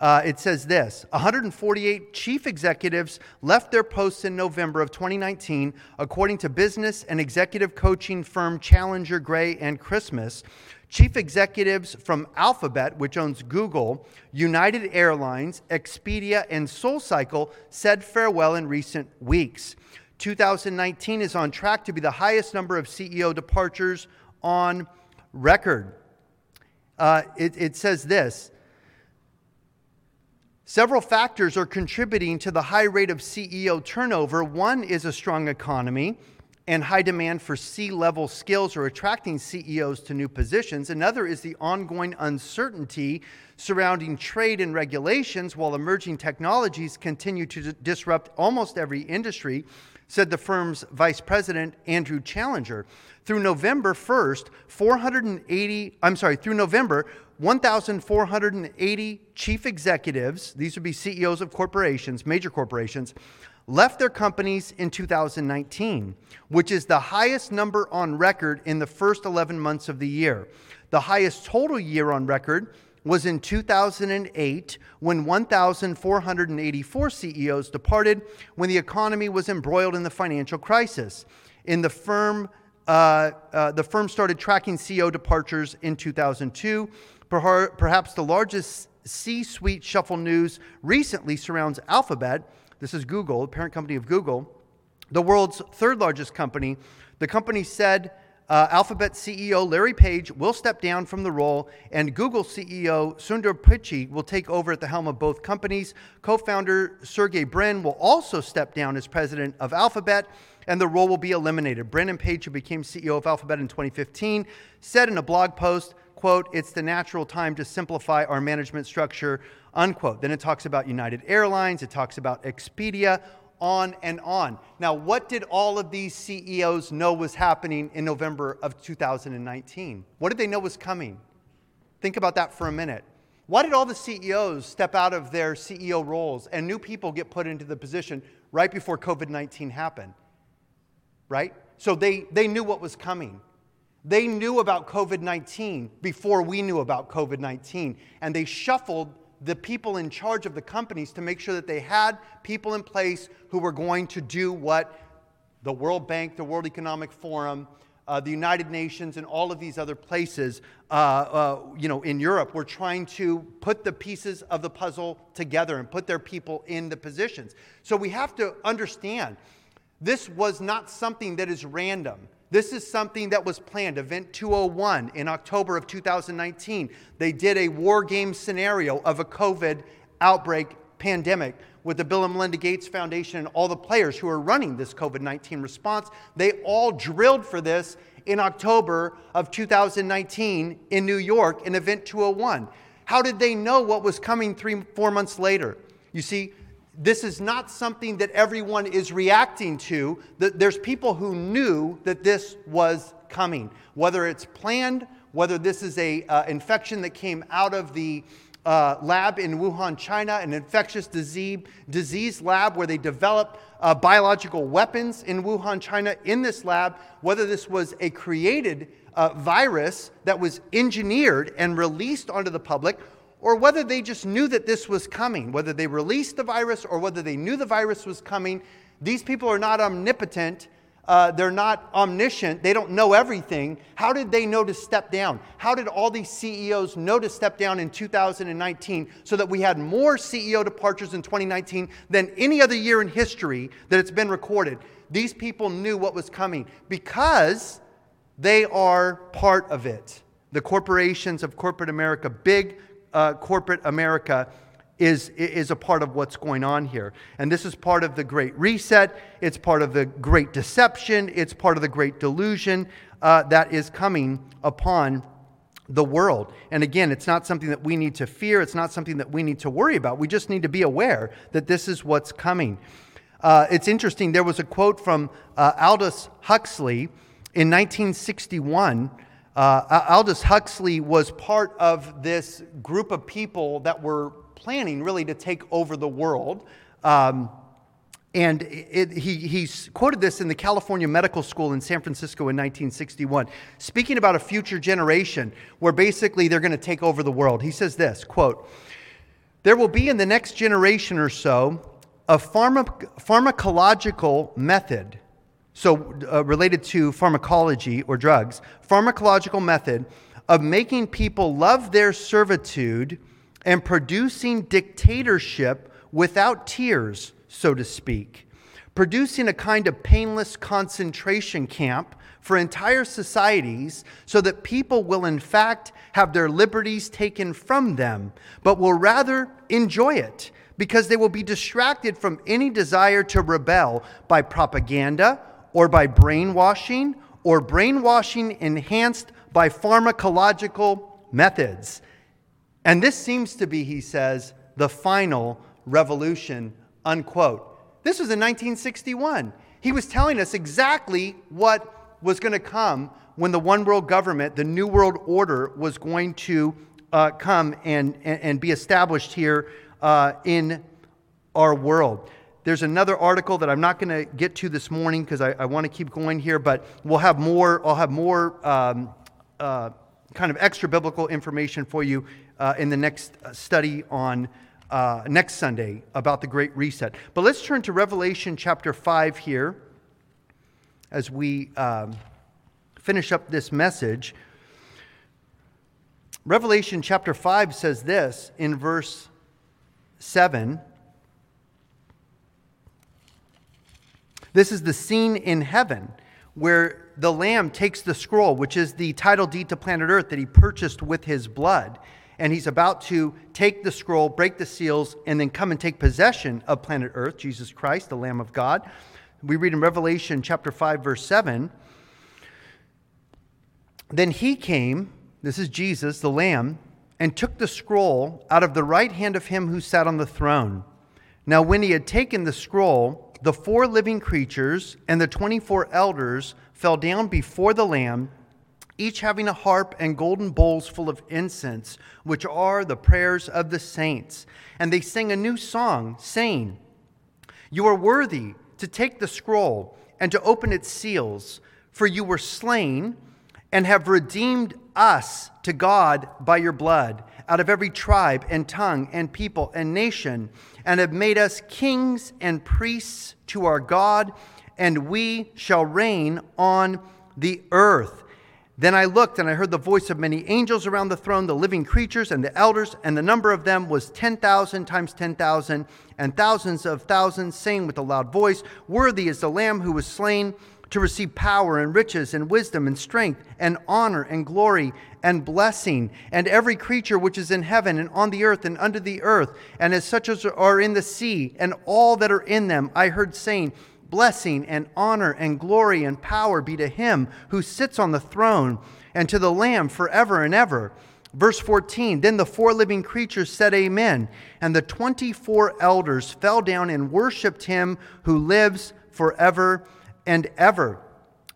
uh, it says this 148 chief executives left their posts in November of 2019, according to business and executive coaching firm Challenger Gray and Christmas. Chief executives from Alphabet, which owns Google, United Airlines, Expedia, and SoulCycle said farewell in recent weeks. 2019 is on track to be the highest number of CEO departures on record. Uh, it, it says this Several factors are contributing to the high rate of CEO turnover. One is a strong economy and high demand for C level skills are attracting CEOs to new positions. Another is the ongoing uncertainty surrounding trade and regulations while emerging technologies continue to disrupt almost every industry, said the firm's vice president, Andrew Challenger. Through November 1st, 480, I'm sorry, through November, 1,480 chief executives, these would be CEOs of corporations, major corporations, left their companies in 2019, which is the highest number on record in the first 11 months of the year. The highest total year on record was in 2008 when 1,484 CEOs departed when the economy was embroiled in the financial crisis. In the firm uh, uh, the firm started tracking CEO departures in 2002. Perhaps the largest C suite shuffle news recently surrounds Alphabet. This is Google, the parent company of Google, the world's third largest company. The company said uh, Alphabet CEO Larry Page will step down from the role, and Google CEO Sundar Pichai will take over at the helm of both companies. Co founder Sergey Brin will also step down as president of Alphabet, and the role will be eliminated. Brin and Page, who became CEO of Alphabet in 2015, said in a blog post, quote, it's the natural time to simplify our management structure, unquote. Then it talks about United Airlines, it talks about Expedia, on and on. Now, what did all of these CEOs know was happening in November of 2019? What did they know was coming? Think about that for a minute. Why did all the CEOs step out of their CEO roles and new people get put into the position right before COVID 19 happened? Right? So they, they knew what was coming. They knew about COVID 19 before we knew about COVID 19, and they shuffled the people in charge of the companies to make sure that they had people in place who were going to do what the World Bank, the World Economic Forum, uh, the United Nations, and all of these other places, uh, uh, you know, in Europe, were trying to put the pieces of the puzzle together and put their people in the positions. So we have to understand this was not something that is random. This is something that was planned. Event 201 in October of 2019, they did a war game scenario of a COVID outbreak pandemic with the Bill and Melinda Gates Foundation and all the players who are running this COVID 19 response. They all drilled for this in October of 2019 in New York in Event 201. How did they know what was coming three, four months later? You see, this is not something that everyone is reacting to. There's people who knew that this was coming, whether it's planned, whether this is a uh, infection that came out of the uh, lab in Wuhan, China, an infectious disease, disease lab where they develop uh, biological weapons in Wuhan, China, in this lab, whether this was a created uh, virus that was engineered and released onto the public, or whether they just knew that this was coming, whether they released the virus or whether they knew the virus was coming. These people are not omnipotent. Uh, they're not omniscient. They don't know everything. How did they know to step down? How did all these CEOs know to step down in 2019 so that we had more CEO departures in 2019 than any other year in history that it's been recorded? These people knew what was coming because they are part of it. The corporations of corporate America, big uh, corporate America is, is a part of what's going on here. And this is part of the Great Reset. It's part of the Great Deception. It's part of the Great Delusion uh, that is coming upon the world. And again, it's not something that we need to fear. It's not something that we need to worry about. We just need to be aware that this is what's coming. Uh, it's interesting. There was a quote from uh, Aldous Huxley in 1961 uh, Aldous Huxley was part of this group of people that were planning really to take over the world. Um, and it, he, he quoted this in the California Medical School in San Francisco in 1961, speaking about a future generation where basically they're going to take over the world. He says this quote, There will be in the next generation or so a pharma- pharmacological method so uh, related to pharmacology or drugs, pharmacological method of making people love their servitude and producing dictatorship without tears, so to speak, producing a kind of painless concentration camp for entire societies so that people will, in fact, have their liberties taken from them, but will rather enjoy it because they will be distracted from any desire to rebel by propaganda or by brainwashing or brainwashing enhanced by pharmacological methods. And this seems to be, he says, the final revolution, unquote. This was in 1961. He was telling us exactly what was going to come when the one world government, the New World Order, was going to uh, come and, and, and, be established here uh, in our world. There's another article that I'm not going to get to this morning because I, I want to keep going here, but we'll have more. I'll have more um, uh, kind of extra biblical information for you uh, in the next uh, study on uh, next Sunday about the Great Reset. But let's turn to Revelation chapter five here as we um, finish up this message. Revelation chapter 5 says this in verse 7. This is the scene in heaven where the Lamb takes the scroll, which is the title deed to planet Earth that he purchased with his blood. And he's about to take the scroll, break the seals, and then come and take possession of planet Earth, Jesus Christ, the Lamb of God. We read in Revelation chapter 5, verse 7. Then he came, this is Jesus, the Lamb, and took the scroll out of the right hand of him who sat on the throne. Now, when he had taken the scroll, the four living creatures and the 24 elders fell down before the Lamb, each having a harp and golden bowls full of incense, which are the prayers of the saints. And they sing a new song, saying, You are worthy to take the scroll and to open its seals, for you were slain and have redeemed us to God by your blood out of every tribe and tongue and people and nation, and have made us kings and priests to our God, and we shall reign on the earth. Then I looked, and I heard the voice of many angels around the throne, the living creatures and the elders, and the number of them was 10,000 times 10,000, and thousands of thousands, saying with a loud voice, Worthy is the Lamb who was slain to receive power and riches and wisdom and strength and honor and glory and blessing, and every creature which is in heaven and on the earth and under the earth, and as such as are in the sea, and all that are in them, I heard saying, Blessing and honor and glory and power be to him who sits on the throne and to the Lamb forever and ever. Verse 14 Then the four living creatures said, Amen. And the 24 elders fell down and worshiped him who lives forever and ever.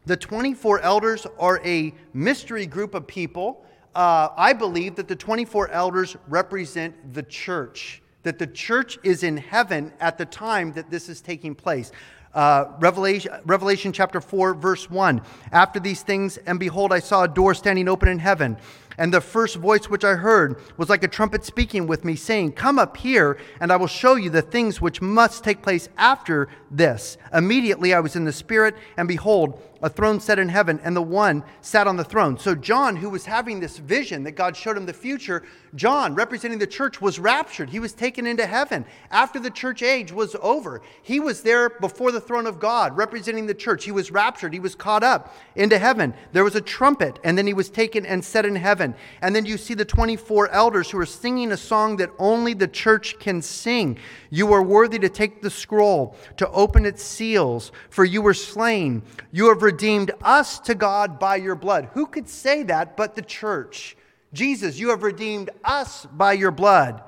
The 24 elders are a mystery group of people. Uh, I believe that the 24 elders represent the church, that the church is in heaven at the time that this is taking place. Uh, Revelation, Revelation chapter 4, verse 1. After these things, and behold, I saw a door standing open in heaven. And the first voice which I heard was like a trumpet speaking with me, saying, Come up here, and I will show you the things which must take place after this. Immediately I was in the Spirit, and behold, a throne set in heaven, and the one sat on the throne. So, John, who was having this vision that God showed him the future, John, representing the church, was raptured. He was taken into heaven after the church age was over. He was there before the throne of God, representing the church. He was raptured. He was caught up into heaven. There was a trumpet, and then he was taken and set in heaven. And then you see the 24 elders who are singing a song that only the church can sing. You are worthy to take the scroll, to open its seals, for you were slain. You have redeemed us to God by your blood. Who could say that but the church? Jesus, you have redeemed us by your blood.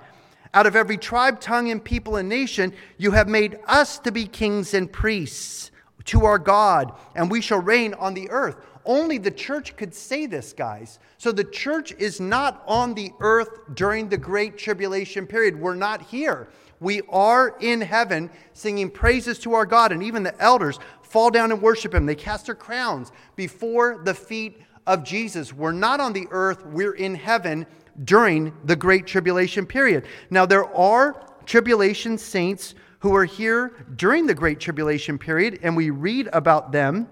Out of every tribe, tongue, and people and nation, you have made us to be kings and priests to our God, and we shall reign on the earth. Only the church could say this, guys. So the church is not on the earth during the great tribulation period. We're not here. We are in heaven singing praises to our God, and even the elders fall down and worship him. They cast their crowns before the feet of Jesus. We're not on the earth, we're in heaven during the great tribulation period. Now, there are tribulation saints who are here during the great tribulation period, and we read about them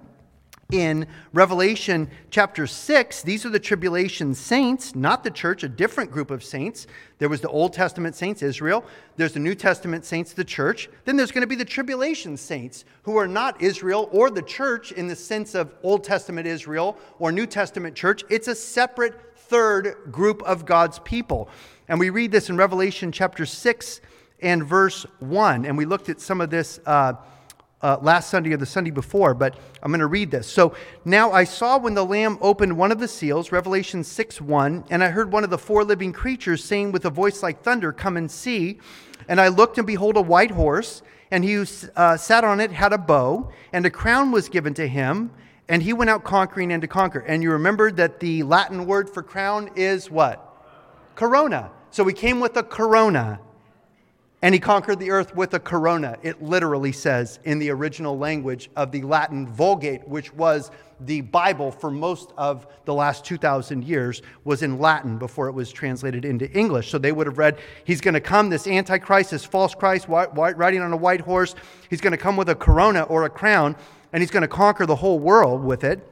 in Revelation chapter 6, these are the tribulation saints, not the church, a different group of saints. There was the Old Testament saints, Israel. There's the New Testament saints, the church. Then there's going to be the tribulation saints, who are not Israel or the church in the sense of Old Testament Israel or New Testament church. It's a separate third group of God's people. And we read this in Revelation chapter 6 and verse 1. And we looked at some of this. Uh, uh, last Sunday or the Sunday before, but I'm going to read this. So now I saw when the Lamb opened one of the seals, Revelation 6 1, and I heard one of the four living creatures saying with a voice like thunder, Come and see. And I looked, and behold, a white horse, and he who uh, sat on it had a bow, and a crown was given to him, and he went out conquering and to conquer. And you remember that the Latin word for crown is what? Corona. So he came with a corona and he conquered the earth with a corona, it literally says in the original language of the Latin Vulgate, which was the Bible for most of the last 2,000 years, was in Latin before it was translated into English. So they would have read, He's going to come, this Antichrist, this false Christ, riding on a white horse. He's going to come with a corona or a crown, and he's going to conquer the whole world with it.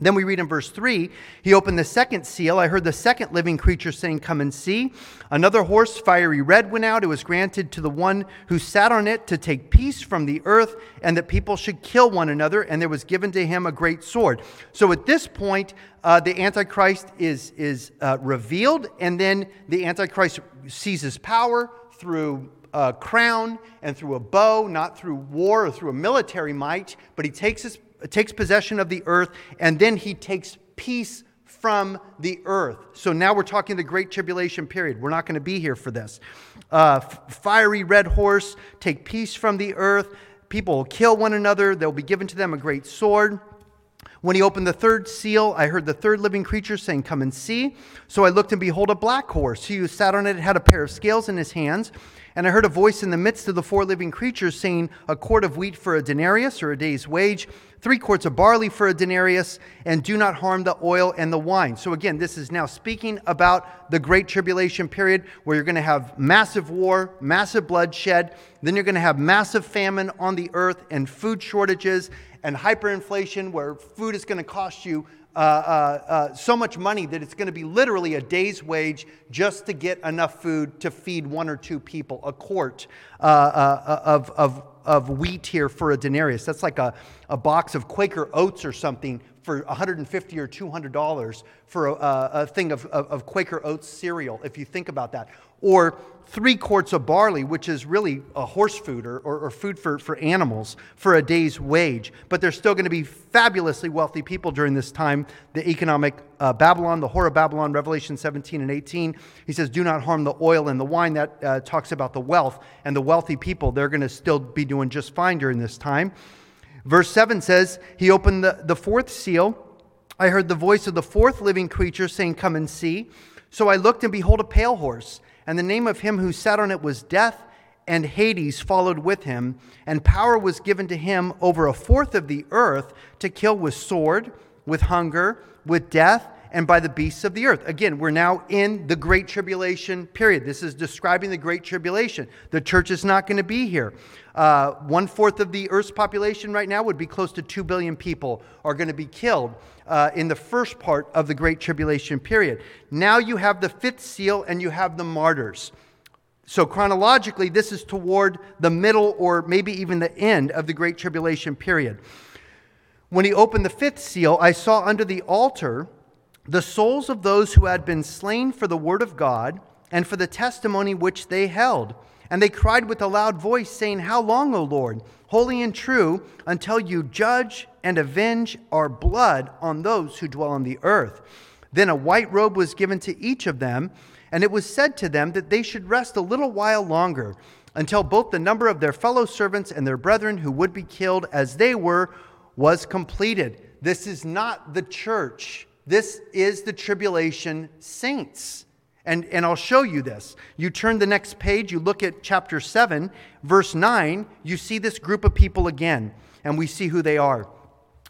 Then we read in verse 3 He opened the second seal. I heard the second living creature saying, Come and see. Another horse, fiery red, went out. It was granted to the one who sat on it to take peace from the earth, and that people should kill one another. And there was given to him a great sword. So at this point, uh, the Antichrist is, is uh, revealed, and then the Antichrist seizes power through a crown and through a bow, not through war or through a military might, but he takes his takes possession of the earth, and then he takes peace from the earth. So now we're talking the Great Tribulation period. We're not going to be here for this. Uh, fiery red horse, take peace from the earth. People will kill one another. They'll be given to them a great sword. When he opened the third seal, I heard the third living creature saying, Come and see. So I looked, and behold, a black horse. He who sat on it had a pair of scales in his hands. And I heard a voice in the midst of the four living creatures saying, A quart of wheat for a denarius, or a day's wage, three quarts of barley for a denarius, and do not harm the oil and the wine. So, again, this is now speaking about the Great Tribulation period where you're going to have massive war, massive bloodshed, then you're going to have massive famine on the earth and food shortages and hyperinflation where food is going to cost you uh, uh, uh, so much money that it's going to be literally a day's wage just to get enough food to feed one or two people, a quart uh, uh, of, of of wheat here for a denarius. That's like a, a box of Quaker oats or something for 150 or 200 dollars for a, a thing of, of, Quaker oats cereal, if you think about that. Or three quarts of barley, which is really a horse food or, or, or food for, for animals for a day's wage. But there's still going to be fabulously wealthy people during this time. The economic uh, Babylon, the whore of Babylon, Revelation 17 and 18. He says, Do not harm the oil and the wine. That uh, talks about the wealth and the wealthy people. They're going to still be doing just fine during this time. Verse 7 says, He opened the, the fourth seal. I heard the voice of the fourth living creature saying, Come and see. So I looked, and behold, a pale horse, and the name of him who sat on it was Death, and Hades followed with him, and power was given to him over a fourth of the earth to kill with sword, with hunger, with death, and by the beasts of the earth. Again, we're now in the Great Tribulation period. This is describing the Great Tribulation. The church is not going to be here. Uh, one fourth of the Earth's population right now would be close to 2 billion people are going to be killed uh, in the first part of the Great Tribulation period. Now you have the fifth seal and you have the martyrs. So, chronologically, this is toward the middle or maybe even the end of the Great Tribulation period. When he opened the fifth seal, I saw under the altar the souls of those who had been slain for the word of God and for the testimony which they held. And they cried with a loud voice, saying, How long, O Lord, holy and true, until you judge and avenge our blood on those who dwell on the earth? Then a white robe was given to each of them, and it was said to them that they should rest a little while longer, until both the number of their fellow servants and their brethren who would be killed as they were was completed. This is not the church this is the tribulation saints. And, and I'll show you this. You turn the next page, you look at chapter 7, verse 9, you see this group of people again, and we see who they are.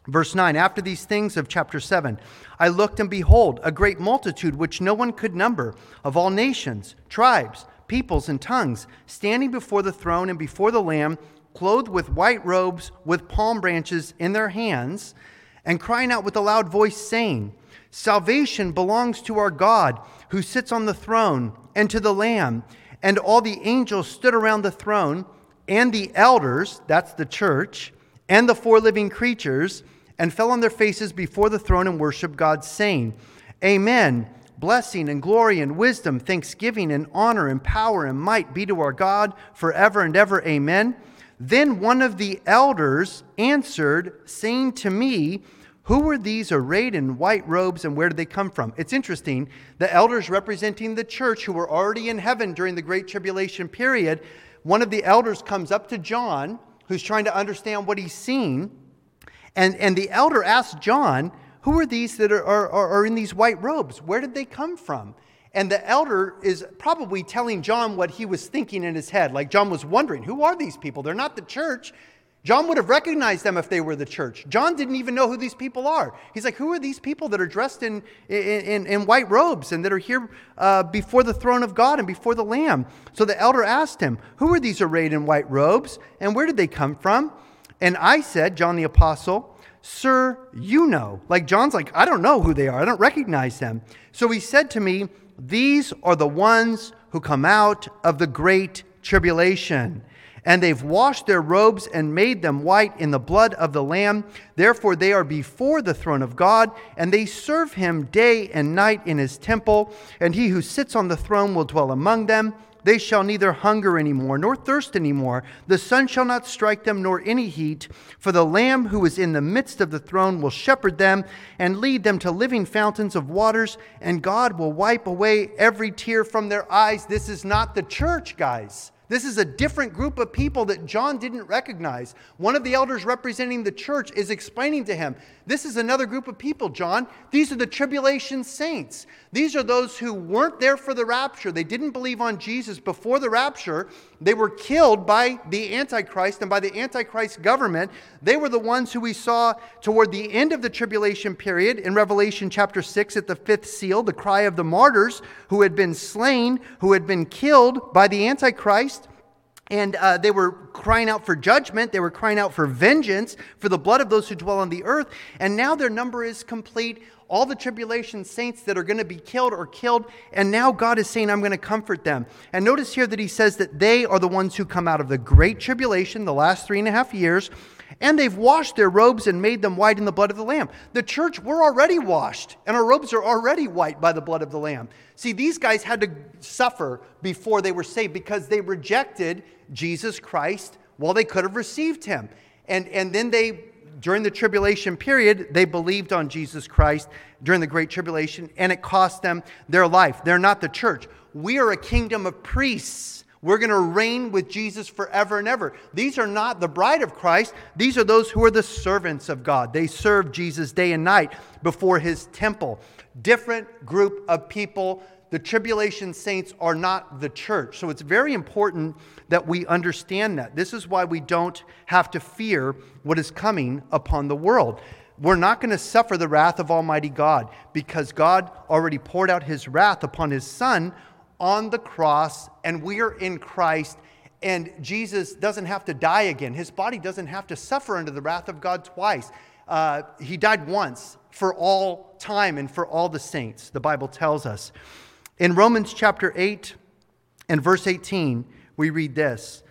Verse 9 After these things of chapter 7, I looked and behold, a great multitude which no one could number, of all nations, tribes, peoples, and tongues, standing before the throne and before the Lamb, clothed with white robes, with palm branches in their hands, and crying out with a loud voice, saying, Salvation belongs to our God who sits on the throne and to the Lamb. And all the angels stood around the throne and the elders, that's the church, and the four living creatures, and fell on their faces before the throne and worshiped God, saying, Amen. Blessing and glory and wisdom, thanksgiving and honor and power and might be to our God forever and ever. Amen. Then one of the elders answered, saying to me, who were these arrayed in white robes and where did they come from? It's interesting. The elders representing the church who were already in heaven during the Great Tribulation period, one of the elders comes up to John, who's trying to understand what he's seen. And, and the elder asks John, Who are these that are, are, are in these white robes? Where did they come from? And the elder is probably telling John what he was thinking in his head. Like John was wondering, Who are these people? They're not the church. John would have recognized them if they were the church. John didn't even know who these people are. He's like, Who are these people that are dressed in, in, in white robes and that are here uh, before the throne of God and before the Lamb? So the elder asked him, Who are these arrayed in white robes and where did they come from? And I said, John the Apostle, Sir, you know. Like John's like, I don't know who they are. I don't recognize them. So he said to me, These are the ones who come out of the great tribulation. And they've washed their robes and made them white in the blood of the Lamb. Therefore, they are before the throne of God, and they serve him day and night in his temple. And he who sits on the throne will dwell among them. They shall neither hunger any more, nor thirst any more. The sun shall not strike them, nor any heat. For the Lamb who is in the midst of the throne will shepherd them and lead them to living fountains of waters, and God will wipe away every tear from their eyes. This is not the church, guys. This is a different group of people that John didn't recognize. One of the elders representing the church is explaining to him this is another group of people, John. These are the tribulation saints. These are those who weren't there for the rapture. They didn't believe on Jesus before the rapture. They were killed by the Antichrist and by the Antichrist government. They were the ones who we saw toward the end of the tribulation period in Revelation chapter 6 at the fifth seal, the cry of the martyrs who had been slain, who had been killed by the Antichrist. And uh, they were crying out for judgment. They were crying out for vengeance for the blood of those who dwell on the earth. And now their number is complete. All the tribulation saints that are going to be killed are killed. And now God is saying, I'm going to comfort them. And notice here that he says that they are the ones who come out of the great tribulation, the last three and a half years, and they've washed their robes and made them white in the blood of the Lamb. The church, we're already washed, and our robes are already white by the blood of the Lamb. See, these guys had to suffer before they were saved because they rejected Jesus Christ while they could have received him. And, and then they, during the tribulation period, they believed on Jesus Christ during the Great Tribulation, and it cost them their life. They're not the church. We are a kingdom of priests we're going to reign with Jesus forever and ever. These are not the bride of Christ. These are those who are the servants of God. They serve Jesus day and night before his temple. Different group of people. The tribulation saints are not the church. So it's very important that we understand that. This is why we don't have to fear what is coming upon the world. We're not going to suffer the wrath of Almighty God because God already poured out his wrath upon his Son on the cross and we are in Christ and Jesus doesn't have to die again. His body doesn't have to suffer under the wrath of God twice. Uh, he died once for all time and for all the saints, the Bible tells us. In Romans chapter 8 and verse 18, we read this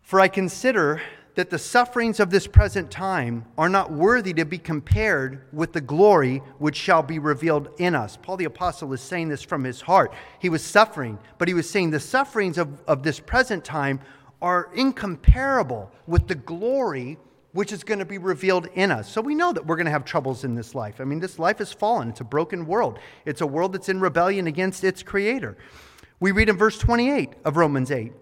For I consider that the sufferings of this present time are not worthy to be compared with the glory which shall be revealed in us. Paul the Apostle is saying this from his heart. He was suffering, but he was saying the sufferings of, of this present time are incomparable with the glory which is going to be revealed in us. So we know that we're going to have troubles in this life. I mean, this life is fallen, it's a broken world, it's a world that's in rebellion against its creator. We read in verse 28 of Romans 8,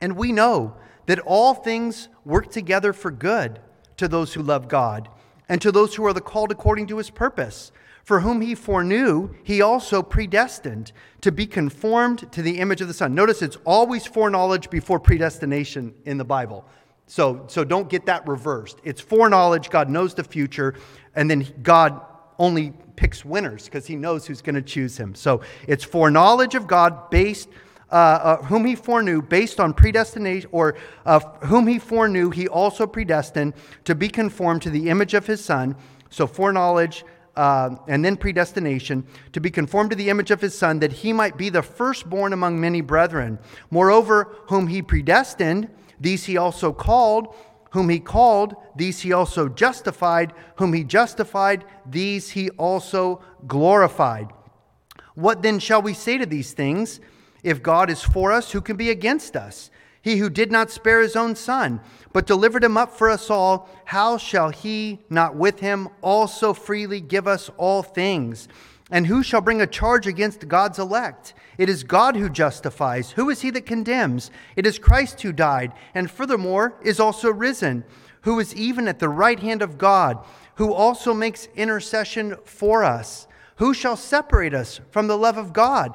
and we know that all things work together for good to those who love God and to those who are the called according to his purpose. For whom he foreknew, he also predestined to be conformed to the image of the Son. Notice it's always foreknowledge before predestination in the Bible. So, so don't get that reversed. It's foreknowledge, God knows the future, and then God only picks winners because he knows who's going to choose him. So it's foreknowledge of God based uh, uh, whom he foreknew based on predestination, or uh, whom he foreknew, he also predestined to be conformed to the image of his son. So foreknowledge uh, and then predestination to be conformed to the image of his son, that he might be the firstborn among many brethren. Moreover, whom he predestined, these he also called. Whom he called, these he also justified. Whom he justified, these he also glorified. What then shall we say to these things? If God is for us, who can be against us? He who did not spare his own son, but delivered him up for us all, how shall he not with him also freely give us all things? And who shall bring a charge against God's elect? It is God who justifies. Who is he that condemns? It is Christ who died, and furthermore is also risen, who is even at the right hand of God, who also makes intercession for us. Who shall separate us from the love of God?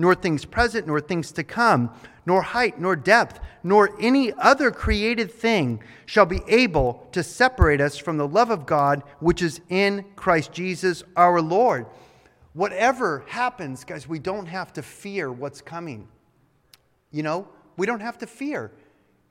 nor things present, nor things to come, nor height, nor depth, nor any other created thing shall be able to separate us from the love of God which is in Christ Jesus our Lord. Whatever happens, guys, we don't have to fear what's coming. You know, we don't have to fear.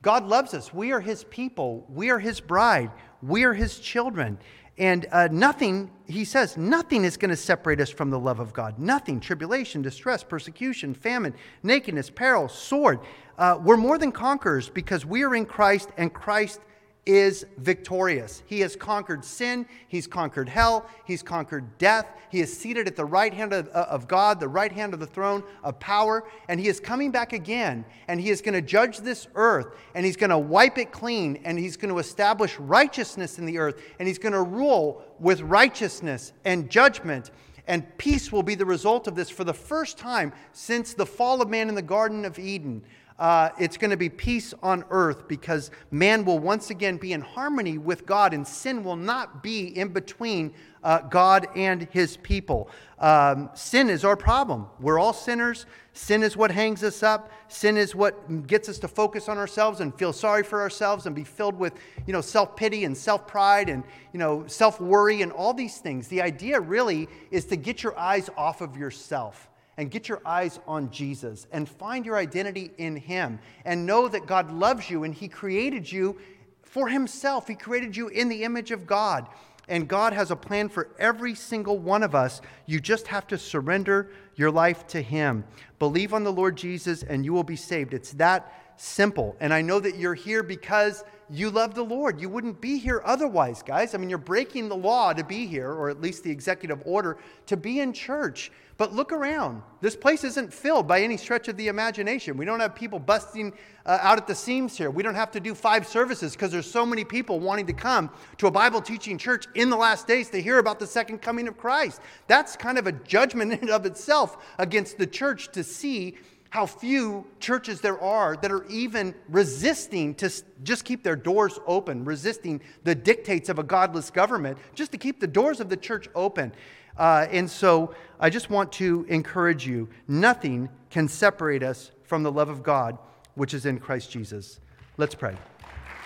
God loves us. We are His people. We are His bride. We are His children. And uh, nothing, he says, nothing is going to separate us from the love of God. Nothing. Tribulation, distress, persecution, famine, nakedness, peril, sword. Uh, we're more than conquerors because we are in Christ and Christ is victorious. He has conquered sin, he's conquered hell, he's conquered death. He is seated at the right hand of, uh, of, God, the right hand of the throne of power, and he is coming back again, and he is going to judge this earth, and he's going to wipe it clean, and he's going to establish righteousness in the earth, and he's going to rule with righteousness and judgment. And peace will be the result of this for the first time since the fall of man in the Garden of Eden uh, it's going to be peace on earth because man will once again be in harmony with God and sin will not be in between uh, God and his people. Um, sin is our problem. We're all sinners. Sin is what hangs us up. Sin is what gets us to focus on ourselves and feel sorry for ourselves and be filled with, you know, self-pity and self-pride and, you know, self-worry and all these things. The idea really is to get your eyes off of yourself and get your eyes on Jesus and find your identity in Him and know that God loves you and He created you for Himself. He created you in the image of God. And God has a plan for every single one of us. You just have to surrender your life to Him. Believe on the Lord Jesus and you will be saved. It's that simple. And I know that you're here because you love the Lord. You wouldn't be here otherwise, guys. I mean, you're breaking the law to be here, or at least the executive order to be in church. But look around. This place isn't filled by any stretch of the imagination. We don't have people busting uh, out at the seams here. We don't have to do five services because there's so many people wanting to come to a Bible teaching church in the last days to hear about the second coming of Christ. That's kind of a judgment in and of itself against the church to see how few churches there are that are even resisting to just keep their doors open, resisting the dictates of a godless government, just to keep the doors of the church open. Uh, and so I just want to encourage you nothing can separate us from the love of God, which is in Christ Jesus. Let's pray.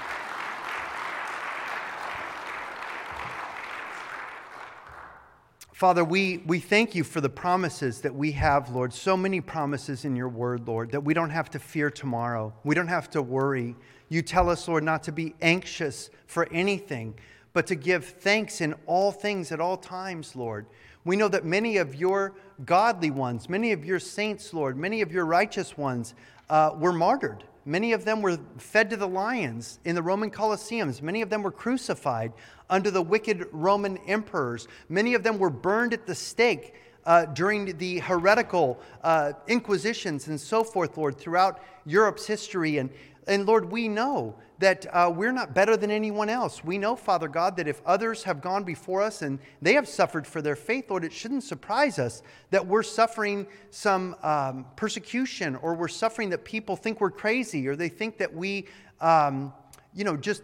Father, we, we thank you for the promises that we have, Lord. So many promises in your word, Lord, that we don't have to fear tomorrow. We don't have to worry. You tell us, Lord, not to be anxious for anything, but to give thanks in all things at all times, Lord. We know that many of your godly ones, many of your saints, Lord, many of your righteous ones uh, were martyred. Many of them were fed to the lions in the Roman Colosseums. Many of them were crucified under the wicked Roman emperors. Many of them were burned at the stake uh, during the heretical uh, inquisitions and so forth, Lord, throughout Europe's history. And, and Lord, we know that uh, we're not better than anyone else. We know, Father God, that if others have gone before us and they have suffered for their faith, Lord, it shouldn't surprise us that we're suffering some um, persecution or we're suffering that people think we're crazy or they think that we, um, you know, just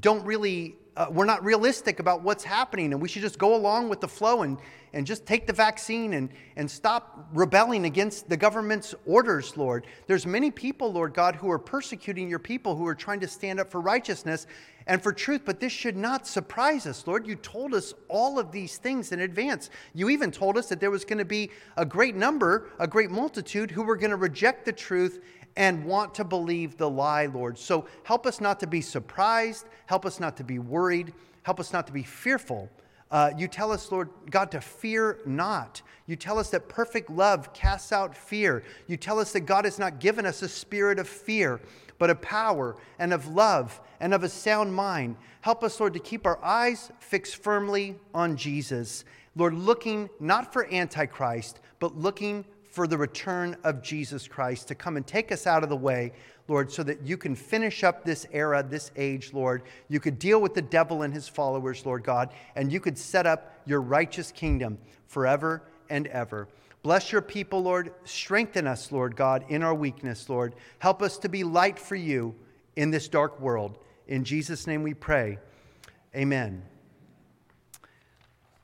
don't really uh, we're not realistic about what's happening and we should just go along with the flow and, and just take the vaccine and, and stop rebelling against the government's orders, Lord. There's many people, Lord God, who are persecuting your people who are trying to stand up for righteousness and for truth, but this should not surprise us, Lord. You told us all of these things in advance. You even told us that there was going to be a great number, a great multitude who were going to reject the truth and want to believe the lie, Lord. So help us not to be surprised. Help us not to be worried. Help us not to be fearful. Uh, you tell us, Lord God, to fear not. You tell us that perfect love casts out fear. You tell us that God has not given us a spirit of fear, but of power and of love and of a sound mind. Help us, Lord, to keep our eyes fixed firmly on Jesus. Lord, looking not for Antichrist, but looking for the return of Jesus Christ to come and take us out of the way, Lord, so that you can finish up this era, this age, Lord. You could deal with the devil and his followers, Lord God, and you could set up your righteous kingdom forever and ever. Bless your people, Lord. Strengthen us, Lord God, in our weakness, Lord. Help us to be light for you in this dark world. In Jesus' name we pray. Amen.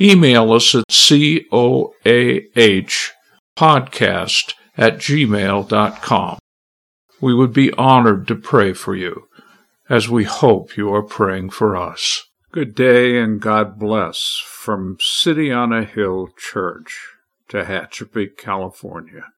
email us at coahpodcast at gmail.com. We would be honored to pray for you, as we hope you are praying for us. Good day and God bless from City on a Hill Church, Tehachapi, California.